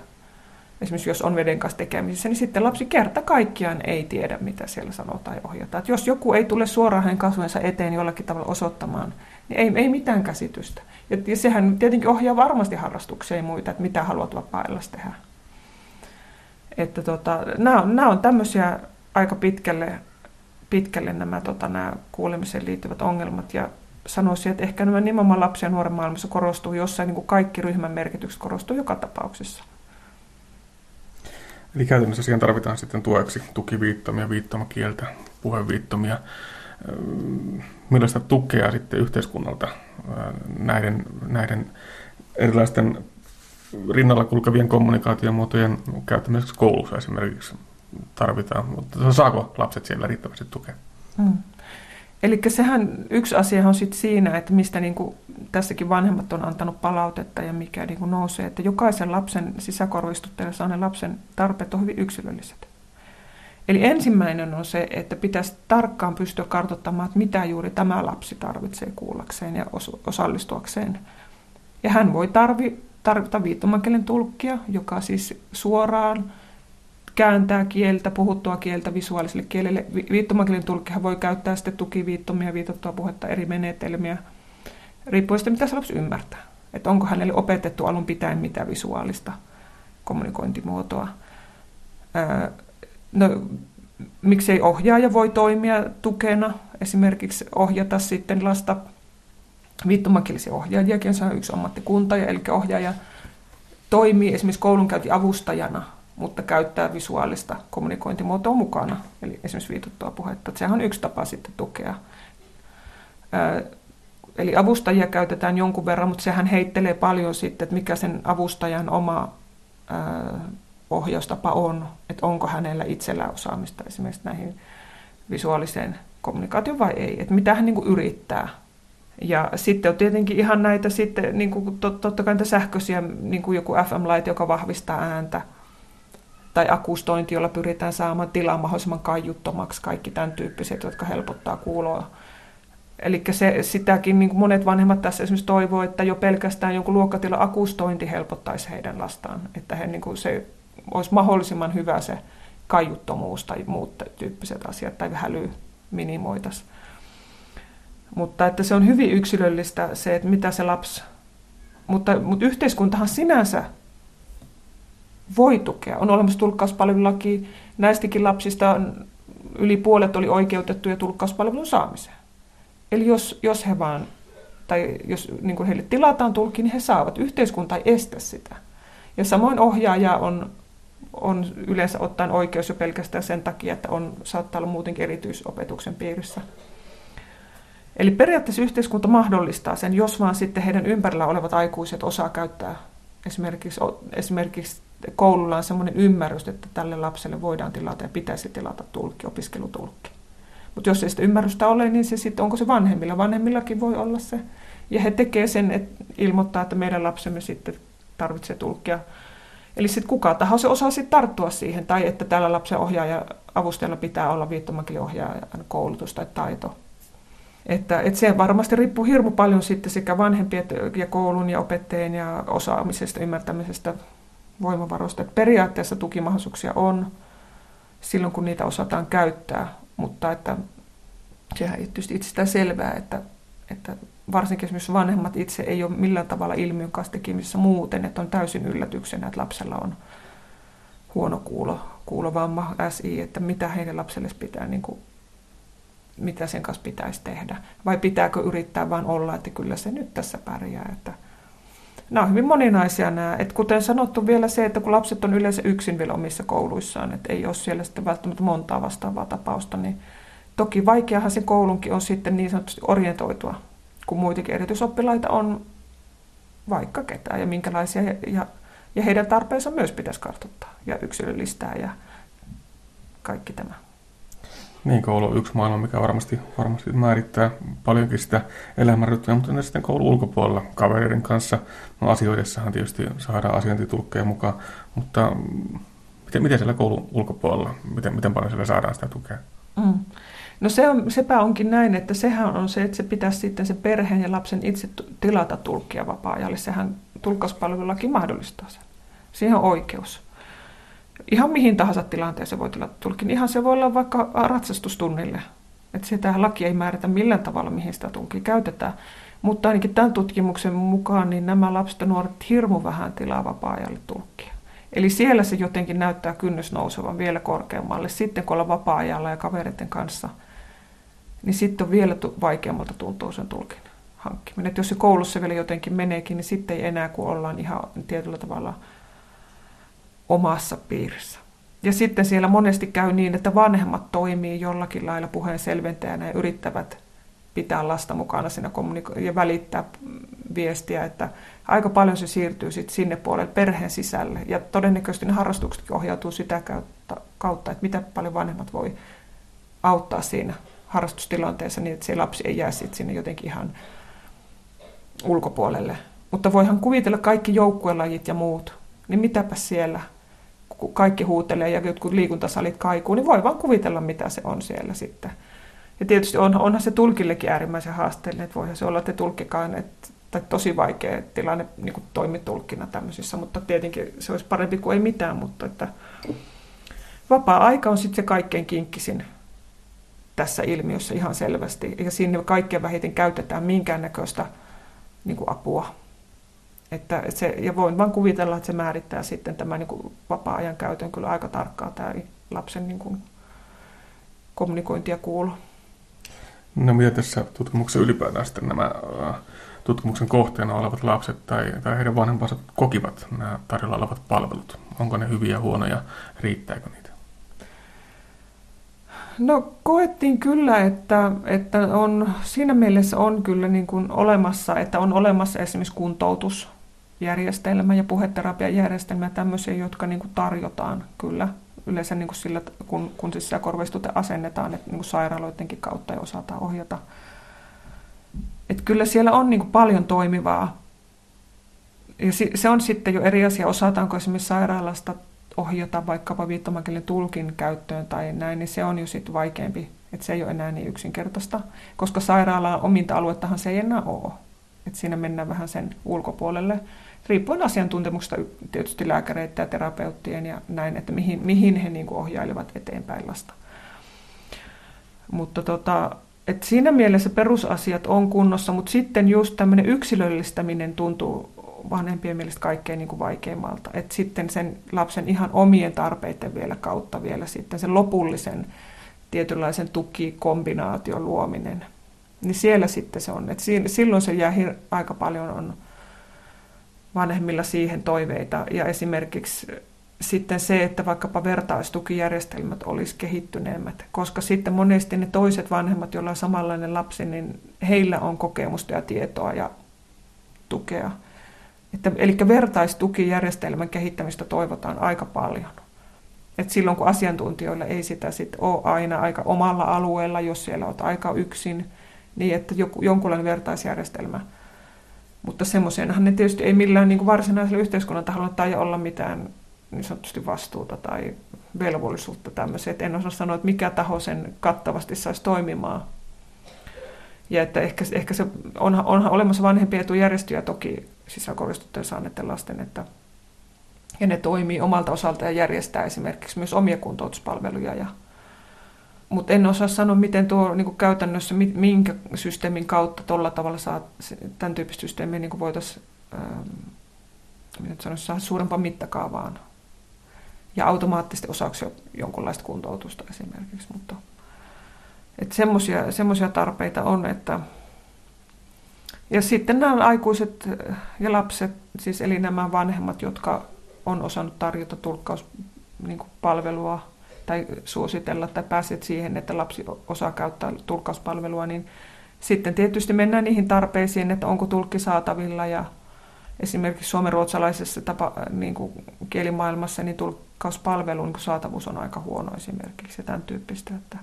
esimerkiksi jos on veden kanssa tekemisissä, niin sitten lapsi kerta kaikkiaan ei tiedä, mitä siellä sanotaan ja ohjataan. Että jos joku ei tule suoraan hänen kasvojensa eteen jollakin tavalla osoittamaan, niin ei, ei mitään käsitystä. Ja, sehän tietenkin ohjaa varmasti harrastuksia ja muita, että mitä haluat vapaa tehdä. Että tota, nämä, on, nämä on tämmöisiä aika pitkälle, pitkälle nämä, tota, nämä kuulemiseen liittyvät ongelmat. Ja sanoisin, että ehkä nämä nimenomaan lapsia ja nuoren maailmassa korostuu jossain, niin kuin kaikki ryhmän merkitykset korostuu joka tapauksessa. Eli käytännössä siihen tarvitaan sitten tueksi tukiviittomia, viittomakieltä, puheviittomia. Millaista tukea sitten yhteiskunnalta näiden, näiden erilaisten rinnalla kulkevien kommunikaatiomuotojen käyttämiseksi koulussa esimerkiksi tarvitaan, mutta saako lapset siellä riittävästi tukea? Hmm. Eli sehän yksi asia on sitten siinä, että mistä niin kuin tässäkin vanhemmat on antanut palautetta ja mikä niin kuin nousee, että jokaisen lapsen sisäkorvistuttajalla saaneen lapsen tarpeet on hyvin yksilölliset. Eli ensimmäinen on se, että pitäisi tarkkaan pystyä kartoittamaan, että mitä juuri tämä lapsi tarvitsee kuullakseen ja osallistuakseen. Ja hän voi tarvi, tarvita viittomakielen tulkkia, joka siis suoraan kääntää kieltä, puhuttua kieltä visuaaliselle kielelle. Viittomakielen tulkkihan voi käyttää sitten tukiviittomia, viitattua puhetta, eri menetelmiä, riippuen siitä, mitä se lapsi ymmärtää. Että onko hänelle opetettu alun pitäen mitä visuaalista kommunikointimuotoa. No, miksei ohjaaja voi toimia tukena, esimerkiksi ohjata sitten lasta viittomakielisiä ohjaajiakin, se on yksi ammattikunta, eli ohjaaja toimii esimerkiksi koulunkäyntiavustajana mutta käyttää visuaalista kommunikointimuotoa mukana, eli esimerkiksi viitottua puhetta. Sehän on yksi tapa sitten tukea. Eli avustajia käytetään jonkun verran, mutta sehän heittelee paljon sitten, että mikä sen avustajan oma ohjaustapa on, että onko hänellä itsellä osaamista esimerkiksi näihin visuaaliseen kommunikaatioon vai ei, että mitä hän niin kuin yrittää. Ja sitten on tietenkin ihan näitä sitten, niin kuin totta kai näitä sähköisiä, niin kuin joku FM-laite, joka vahvistaa ääntä, tai akustointi, jolla pyritään saamaan tilaa mahdollisimman kaiuttomaksi, kaikki tämän tyyppiset, jotka helpottaa kuuloa. Eli se, sitäkin niin kuin monet vanhemmat tässä esimerkiksi toivoo, että jo pelkästään jonkun luokkatila akustointi helpottaisi heidän lastaan, että he, niin kuin se olisi mahdollisimman hyvä se kaiuttomuus tai muut tyyppiset asiat tai häly minimoitaisiin. Mutta että se on hyvin yksilöllistä se, että mitä se lapsi... Mutta, mutta yhteiskuntahan sinänsä voi tukea. On olemassa tulkkauspalvelulaki. Näistäkin lapsista yli puolet oli oikeutettuja tulkkauspalvelun saamiseen. Eli jos, jos he vaan, tai jos niin heille tilataan tulkki, niin he saavat. Yhteiskunta ei estä sitä. Ja samoin ohjaaja on, on yleensä ottaen oikeus jo pelkästään sen takia, että on, saattaa olla muutenkin erityisopetuksen piirissä. Eli periaatteessa yhteiskunta mahdollistaa sen, jos vaan sitten heidän ympärillä olevat aikuiset osaa käyttää esimerkiksi, esimerkiksi koululla on sellainen ymmärrys, että tälle lapselle voidaan tilata ja pitäisi tilata tulkki, opiskelutulkki. Mutta jos ei sitä ymmärrystä ole, niin se sitten, onko se vanhemmilla? Vanhemmillakin voi olla se. Ja he tekevät sen, että ilmoittaa, että meidän lapsemme sitten tarvitsee tulkkia. Eli sitten kuka tahansa osaa sitten tarttua siihen, tai että tällä lapsen ohjaaja avustajalla pitää olla viittomakieliohjaajan koulutus tai taito. Että, että se varmasti riippuu hirmu paljon sitten sekä vanhempien ja koulun ja opettajien ja osaamisesta, ymmärtämisestä, voimavaroista. Että periaatteessa tukimahdollisuuksia on silloin, kun niitä osataan käyttää, mutta että sehän ei tietysti itsestään selvää, että, että varsinkin esimerkiksi vanhemmat itse ei ole millään tavalla ilmiön kanssa tekemisissä muuten, että on täysin yllätyksenä, että lapsella on huono kuulo, kuulovamma, SI, että mitä heidän lapselle pitää, niin kuin, mitä sen kanssa pitäisi tehdä. Vai pitääkö yrittää vain olla, että kyllä se nyt tässä pärjää, että nämä on hyvin moninaisia nämä. Et kuten sanottu vielä se, että kun lapset on yleensä yksin vielä omissa kouluissaan, että ei ole siellä sitten välttämättä montaa vastaavaa tapausta, niin toki vaikeahan se koulunkin on sitten niin sanotusti orientoitua kun muitakin erityisoppilaita on vaikka ketään ja minkälaisia ja, ja heidän tarpeensa myös pitäisi kartoittaa ja yksilöllistää ja kaikki tämä. Niin, koulu on yksi maailma, mikä varmasti, varmasti määrittää paljonkin sitä elämänrytmiä, mutta sitten koulun ulkopuolella kavereiden kanssa, no asioidessahan tietysti saadaan asiantitulkkeja mukaan, mutta miten, miten siellä koulun ulkopuolella, miten, miten paljon siellä saadaan sitä tukea? Mm. No se on, sepä onkin näin, että sehän on se, että se pitäisi sitten se perheen ja lapsen itse tilata tulkkia vapaa-ajalle. Sehän tulkkauspalvelulaki mahdollistaa sen. Siihen on oikeus. Ihan mihin tahansa tilanteeseen voi tilata tulkin. Ihan se voi olla vaikka ratsastustunnille. Että sitä laki ei määritä millään tavalla, mihin sitä tulkia käytetään. Mutta ainakin tämän tutkimuksen mukaan niin nämä lapset ja nuoret hirmu vähän tilaa vapaa-ajalle tulkkia. Eli siellä se jotenkin näyttää kynnys nousevan vielä korkeammalle. Sitten kun ollaan vapaa-ajalla ja kavereiden kanssa, niin sitten on vielä vaikeammalta tuntuu sen tulkin hankkiminen. Et jos se koulussa vielä jotenkin meneekin, niin sitten ei enää, kun ollaan ihan tietyllä tavalla omassa piirissä. Ja sitten siellä monesti käy niin, että vanhemmat toimii jollakin lailla puheen selventäjänä ja yrittävät pitää lasta mukana siinä kommuniko- ja välittää viestiä, että aika paljon se siirtyy sit sinne puolelle perheen sisälle. Ja todennäköisesti ne harrastukset ohjautuu sitä kautta, että mitä paljon vanhemmat voi auttaa siinä harrastustilanteessa niin, että se lapsi ei jää sit sinne jotenkin ihan ulkopuolelle. Mutta voihan kuvitella kaikki joukkuelajit ja muut, niin mitäpä siellä, kun kaikki huutelee ja jotkut liikuntasalit kaikuu, niin voi vaan kuvitella, mitä se on siellä sitten. Ja tietysti on, onhan se tulkillekin äärimmäisen haasteellinen, että voihan se olla, että tulkkikaan, että, tai tosi vaikea tilanne niin kuin toimitulkkina tämmöisissä, mutta tietenkin se olisi parempi kuin ei mitään, mutta että vapaa-aika on sitten se kaikkein kinkkisin tässä ilmiössä ihan selvästi, ja sinne kaikkein vähiten käytetään minkäännäköistä niin kuin apua. Että se, ja voin vain kuvitella, että se määrittää sitten tämän niin kuin vapaa-ajan käytön kyllä aika tarkkaa tämä lapsen niin kuin kommunikointi ja kuulu. No mitä tässä tutkimuksessa ylipäätään sitten nämä äh, tutkimuksen kohteena olevat lapset tai, tai heidän vanhempansa kokivat nämä tarjolla olevat palvelut? Onko ne hyviä, huonoja, riittääkö niitä? No koettiin kyllä, että, että on, siinä mielessä on kyllä niin kuin olemassa, että on olemassa esimerkiksi kuntoutusjärjestelmä ja puheterapiajärjestelmä tämmöisiä, jotka niin kuin tarjotaan kyllä yleensä niin kuin sillä, kun, kun siis korvaistute asennetaan, että niin kuin sairaaloidenkin kautta ja osataan ohjata. Et kyllä siellä on niin kuin paljon toimivaa. Ja se on sitten jo eri asia, osataanko esimerkiksi sairaalasta ohjata vaikkapa viittomakielen tulkin käyttöön tai näin, niin se on jo sitten vaikeampi. Että se ei ole enää niin yksinkertaista, koska sairaalan ominta aluettahan se ei enää ole. Että siinä mennään vähän sen ulkopuolelle riippuen asiantuntemuksesta tietysti lääkäreitä ja terapeuttien ja näin, että mihin, mihin he niin ohjailevat eteenpäin lasta. Mutta tota, et siinä mielessä perusasiat on kunnossa, mutta sitten just tämmöinen yksilöllistäminen tuntuu vanhempien mielestä kaikkein niin kuin vaikeimmalta. Et sitten sen lapsen ihan omien tarpeiden vielä kautta vielä sitten sen lopullisen tietynlaisen tukikombinaation luominen. Niin siellä sitten se on. Et silloin se jää aika paljon on vanhemmilla siihen toiveita. Ja esimerkiksi sitten se, että vaikkapa vertaistukijärjestelmät olisi kehittyneemmät, koska sitten monesti ne toiset vanhemmat, joilla on samanlainen lapsi, niin heillä on kokemusta ja tietoa ja tukea. Että, eli vertaistukijärjestelmän kehittämistä toivotaan aika paljon. Et silloin kun asiantuntijoilla ei sitä sit ole aina aika omalla alueella, jos siellä olet aika yksin, niin että joku, jonkunlainen vertaisjärjestelmä – mutta semmoisenhan ne tietysti ei millään niin kuin varsinaisella yhteiskunnan taholla tai olla mitään niin sanotusti vastuuta tai velvollisuutta tämmöisiä. Et en osaa sanoa, että mikä taho sen kattavasti saisi toimimaan. Ja että ehkä, ehkä se onhan, onhan olemassa vanhempia etujärjestöjä toki sisäkoristuttujen saaneiden lasten, että ja ne toimii omalta osalta ja järjestää esimerkiksi myös omia kuntoutuspalveluja ja mutta en osaa sanoa, miten tuo niin kuin käytännössä, minkä systeemin kautta tuolla tavalla saa tämän tyyppistä systeemiä niin voitaisiin ähm, saada suurempaan mittakaavaan. Ja automaattisesti osaksi jonkunlaista kuntoutusta esimerkiksi. Mutta semmoisia tarpeita on, että ja sitten nämä aikuiset ja lapset, siis eli nämä vanhemmat, jotka on osannut tarjota tulkkauspalvelua niin tai suositella tai pääset siihen, että lapsi osaa käyttää tulkkauspalvelua, niin Sitten tietysti mennään niihin tarpeisiin, että onko tulkki saatavilla. Ja esimerkiksi suomenruotsalaisessa tapa, niin kuin kielimaailmassa niin tulkkauspalvelun niin saatavuus on aika huono esimerkiksi ja tämän tyyppistä, että,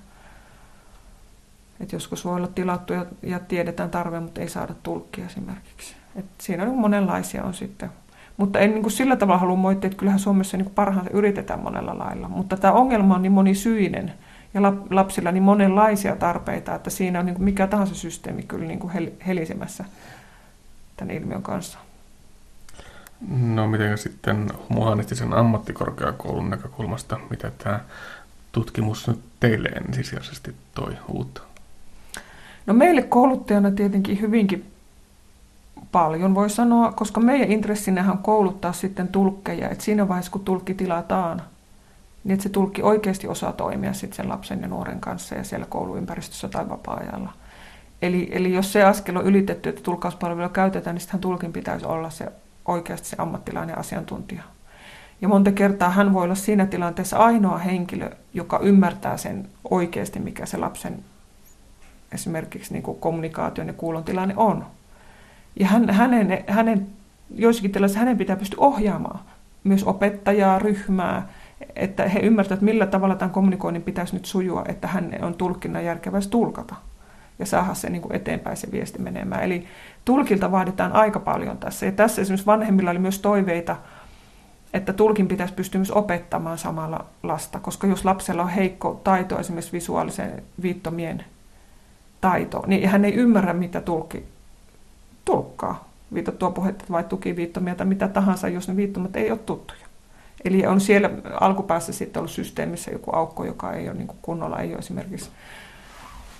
että joskus voi olla tilattu ja, ja tiedetään tarve, mutta ei saada tulkkia esimerkiksi. Et siinä on monenlaisia on sitten. Mutta en niin kuin sillä tavalla halua moittia, että kyllähän Suomessa niin parhaansa yritetään monella lailla. Mutta tämä ongelma on niin monisyinen ja lapsilla niin monenlaisia tarpeita, että siinä on niin kuin mikä tahansa systeemi kyllä niin kuin helisemässä tämän ilmiön kanssa. No miten sitten humanistisen ammattikorkeakoulun näkökulmasta, mitä tämä tutkimus nyt teille ensisijaisesti toi uutta? No meille kouluttajana tietenkin hyvinkin paljon voi sanoa, koska meidän intressinähän on kouluttaa sitten tulkkeja, että siinä vaiheessa kun tulkki tilataan, niin että se tulkki oikeasti osaa toimia sitten sen lapsen ja nuoren kanssa ja siellä kouluympäristössä tai vapaa-ajalla. Eli, eli jos se askel on ylitetty, että tulkkauspalvelua käytetään, niin sitten tulkin pitäisi olla se oikeasti se ammattilainen asiantuntija. Ja monta kertaa hän voi olla siinä tilanteessa ainoa henkilö, joka ymmärtää sen oikeasti, mikä se lapsen esimerkiksi niin kuin kommunikaation ja kuulon tilanne on. Ja hän, hänen, hänen, joissakin tilanteissa hänen pitää pystyä ohjaamaan myös opettajaa, ryhmää, että he ymmärtävät, millä tavalla tämän kommunikoinnin pitäisi nyt sujua, että hän on tulkinnan järkevästi tulkata ja saada se niin kuin eteenpäin se viesti menemään. Eli tulkilta vaaditaan aika paljon tässä. Ja tässä esimerkiksi vanhemmilla oli myös toiveita, että tulkin pitäisi pystyä myös opettamaan samalla lasta, koska jos lapsella on heikko taito, esimerkiksi visuaalisen viittomien taito, niin hän ei ymmärrä, mitä tulkki tulkkaa, viitattua puhetta vai tukiviittomia tai mitä tahansa, jos ne viittomat ei ole tuttuja. Eli on siellä alkupäässä sitten ollut systeemissä joku aukko, joka ei ole niin kunnolla, ei ole esimerkiksi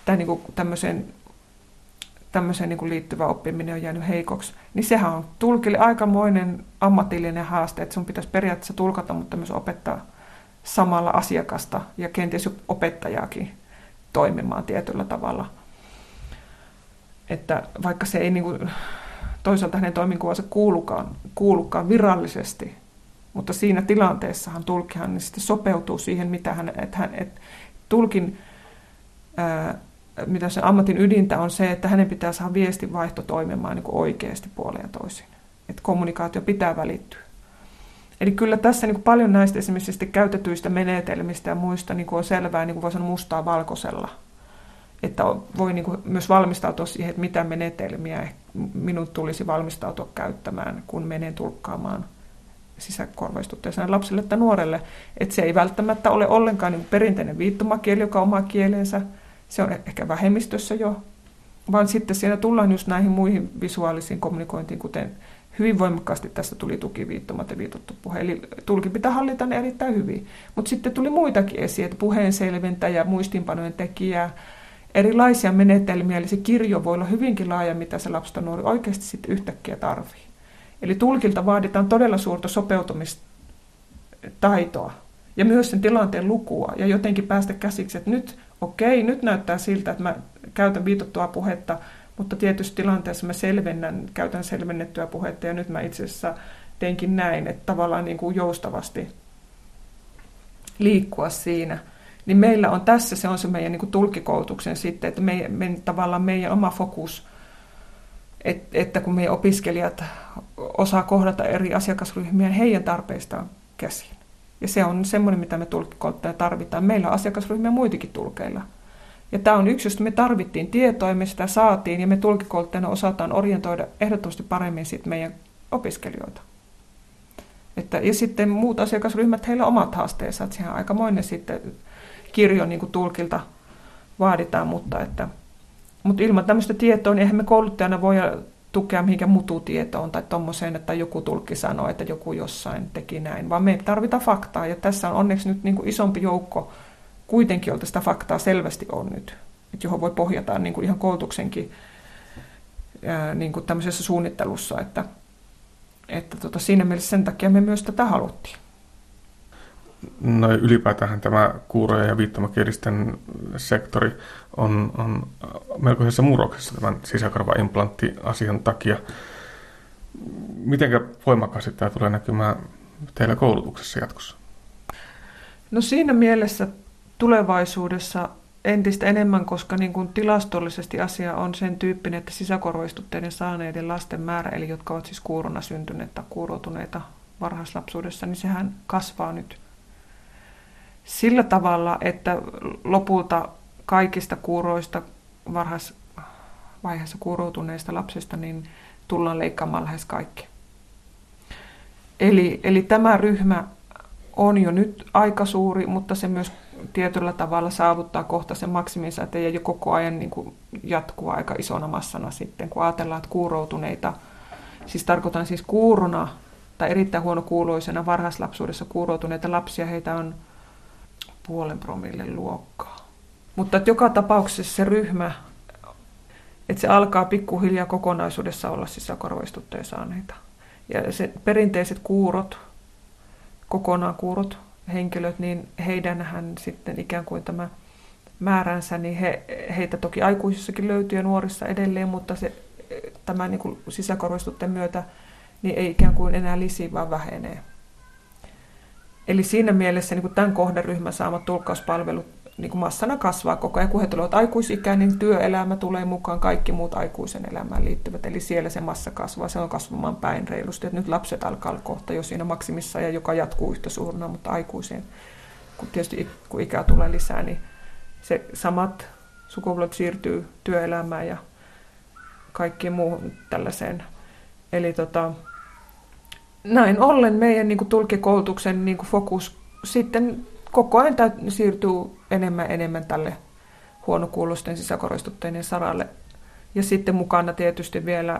tai niin kuin tämmöiseen, tämmöiseen niin kuin liittyvä oppiminen on jäänyt heikoksi, niin sehän on tulkille aikamoinen ammatillinen haaste, että sun pitäisi periaatteessa tulkata, mutta myös opettaa samalla asiakasta ja kenties opettajaakin toimimaan tietyllä tavalla. Että vaikka se ei niin kuin, toisaalta hänen toiminkuvansa kuulukaan, kuulukaan virallisesti, mutta siinä tilanteessahan tulkihan niin sitten sopeutuu siihen, mitä hän, että hän, että tulkin ää, mitä se ammatin ydintä on se, että hänen pitää saada viestinvaihto toimimaan niin kuin oikeasti puoleen ja toisin. Että kommunikaatio pitää välittyä. Eli kyllä tässä niin kuin paljon näistä esimerkiksi käytetyistä menetelmistä ja muista niin kuin on selvää, niin kuin voi sanoa mustaa valkoisella. Että voi niin kuin myös valmistautua siihen, että mitä menetelmiä minun tulisi valmistautua käyttämään, kun menen tulkkaamaan sisäkorvaistutteeseen lapselle tai nuorelle. Että se ei välttämättä ole ollenkaan niin perinteinen viittomakieli, joka on oma kielensä, se on ehkä vähemmistössä jo, vaan sitten siellä tullaan just näihin muihin visuaalisiin kommunikointiin, kuten hyvin voimakkaasti tästä tuli tukiviittomat ja viitottu puhe. Eli tulki pitää hallita ne erittäin hyvin. Mutta sitten tuli muitakin esiin, että puheen selventäjä, muistinpanojen tekijä, erilaisia menetelmiä, eli se kirjo voi olla hyvinkin laaja, mitä se lapsi nuori oikeasti sitten yhtäkkiä tarvii. Eli tulkilta vaaditaan todella suurta sopeutumistaitoa ja myös sen tilanteen lukua ja jotenkin päästä käsiksi, että nyt okei, nyt näyttää siltä, että mä käytän viitottua puhetta, mutta tietysti tilanteessa mä selvennän, käytän selvennettyä puhetta ja nyt mä itse asiassa teinkin näin, että tavallaan niin kuin joustavasti liikkua siinä. Niin meillä on tässä, se on se meidän niin kuin tulkikoulutuksen sitten, että me, me, tavallaan meidän oma fokus, et, että kun meidän opiskelijat osaa kohdata eri asiakasryhmiä heidän tarpeistaan käsin. Ja se on semmoinen, mitä me tulkkikouluttaja tarvitaan. Meillä on asiakasryhmiä muitakin tulkeilla. Ja tämä on yksi, josta me tarvittiin tietoa ja me sitä saatiin ja me tulkikouluttajana osataan orientoida ehdottomasti paremmin sit meidän opiskelijoita. Että, ja sitten muut asiakasryhmät, heillä on omat haasteensa, että sehän aikamoinen sitten kirjo niin kuin tulkilta vaaditaan, mutta, että, mutta ilman tämmöistä tietoa, niin eihän me kouluttajana voi tukea mihinkä mututietoon tai tuommoiseen, että joku tulkki sanoo, että joku jossain teki näin, vaan me tarvitaan faktaa. Ja tässä on onneksi nyt niin kuin isompi joukko kuitenkin, jolta sitä faktaa selvästi on nyt, että johon voi pohjata niin kuin ihan koulutuksenkin niin kuin tämmöisessä suunnittelussa, että, että tota, siinä mielessä sen takia me myös tätä haluttiin. No ylipäätään tämä kuuroja ja viittomakielisten sektori on, on melkoisessa murroksessa tämän sisäkarvaimplantti-asian takia. Miten voimakkaasti tämä tulee näkymään teillä koulutuksessa jatkossa? No siinä mielessä tulevaisuudessa entistä enemmän, koska niin kuin tilastollisesti asia on sen tyyppinen, että sisäkorvaistutteiden saaneiden lasten määrä, eli jotka ovat siis kuurona syntyneet tai kuuroutuneita varhaislapsuudessa, niin sehän kasvaa nyt sillä tavalla, että lopulta kaikista kuuroista varhaisvaiheessa kuuroutuneista lapsista niin tullaan leikkaamaan lähes kaikki. Eli, eli tämä ryhmä on jo nyt aika suuri, mutta se myös tietyllä tavalla saavuttaa kohta sen maksiminsa, että ei koko ajan niin kuin jatkua aika isona massana sitten, kun ajatellaan, että kuuroutuneita, siis tarkoitan siis kuurona tai erittäin huonokuuloisena varhaislapsuudessa kuuroutuneita lapsia, heitä on puolen promille luokkaa. Mutta että joka tapauksessa se ryhmä, että se alkaa pikkuhiljaa kokonaisuudessa olla sisäkorvaistutteen saaneita. Ja se perinteiset kuurot, kokonaan kuurot henkilöt, niin heidänhän sitten ikään kuin tämä määränsä, niin he, heitä toki aikuisissakin löytyy ja nuorissa edelleen, mutta se, tämä niin sisäkorvaistutteen myötä niin ei ikään kuin enää lisi, vaan vähenee. Eli siinä mielessä niin kuin tämän kohderyhmän saamat tulkkauspalvelut niin kuin massana kasvaa koko ajan. Kun he tulevat aikuisikään, niin työelämä tulee mukaan, kaikki muut aikuisen elämään liittyvät. Eli siellä se massa kasvaa, se on kasvamaan päin reilusti. Et nyt lapset alkaa olla kohta jo siinä maksimissa, ja joka jatkuu yhtä suurena, mutta aikuiseen, kun tietysti kun ikää tulee lisää, niin se samat sukupolvet siirtyy työelämään ja kaikkiin muuhun tällaiseen. Eli tota, näin ollen meidän niin kuin tulkikoulutuksen niin kuin fokus sitten koko ajan siirtyy enemmän enemmän tälle huonokuulosten sisäkoristutteiden saralle. Ja sitten mukana tietysti vielä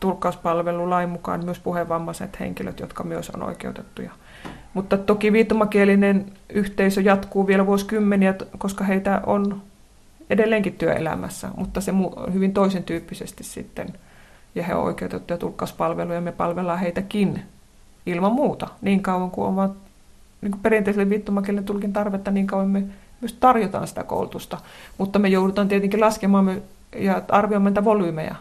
tulkkauspalvelulain mukaan myös puhevammaiset henkilöt, jotka myös on oikeutettuja. Mutta toki viittomakielinen yhteisö jatkuu vielä vuosikymmeniä, koska heitä on edelleenkin työelämässä, mutta se hyvin toisen tyyppisesti sitten – ja he ovat oikeutettuja tulkkauspalveluja, me palvellaan heitäkin ilman muuta. Niin kauan kuin ovat niin kuin perinteiselle viittomakielen tulkin tarvetta, niin kauan me myös tarjotaan sitä koulutusta. Mutta me joudutaan tietenkin laskemaan ja arvioimaan niitä volyymeja,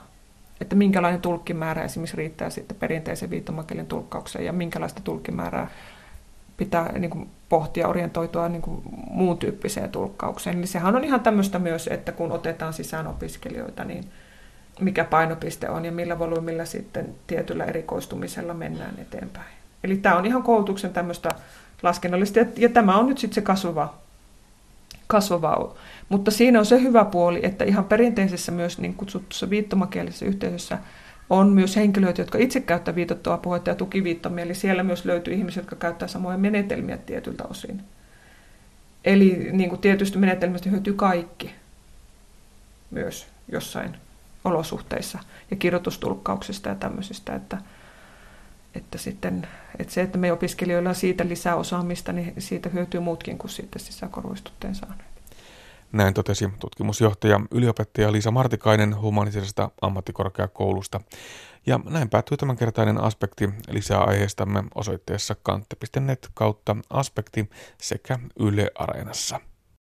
että minkälainen tulkkimäärä esimerkiksi riittää sitten perinteisen viittomakielen tulkkaukseen ja minkälaista tulkkimäärää pitää niin kuin, pohtia, orientoitua niin kuin, muun tyyppiseen tulkkaukseen. Eli sehän on ihan tämmöistä myös, että kun otetaan sisään opiskelijoita, niin mikä painopiste on ja millä volyymilla sitten tietyllä erikoistumisella mennään eteenpäin. Eli tämä on ihan koulutuksen tämmöistä laskennallista, ja, tämä on nyt sitten se kasvava, kasvava. Mutta siinä on se hyvä puoli, että ihan perinteisessä myös niin kutsuttussa viittomakielisessä yhteisössä on myös henkilöitä, jotka itse käyttävät viitottua puhetta ja tukiviittomia, eli siellä myös löytyy ihmisiä, jotka käyttää samoja menetelmiä tietyltä osin. Eli niin kuin tietysti menetelmistä hyötyy kaikki myös jossain olosuhteissa ja kirjoitustulkkauksista ja tämmöisistä, että, että, sitten, että se, että me opiskelijoilla on siitä lisää osaamista, niin siitä hyötyy muutkin kuin sitten sisäkorvaistutteen saaneet. Näin totesi tutkimusjohtaja yliopettaja Liisa Martikainen humanistisesta ammattikorkeakoulusta. Ja näin päättyy tämänkertainen aspekti. Lisää aiheestamme osoitteessa kantte.net kautta aspekti sekä Yle Areenassa.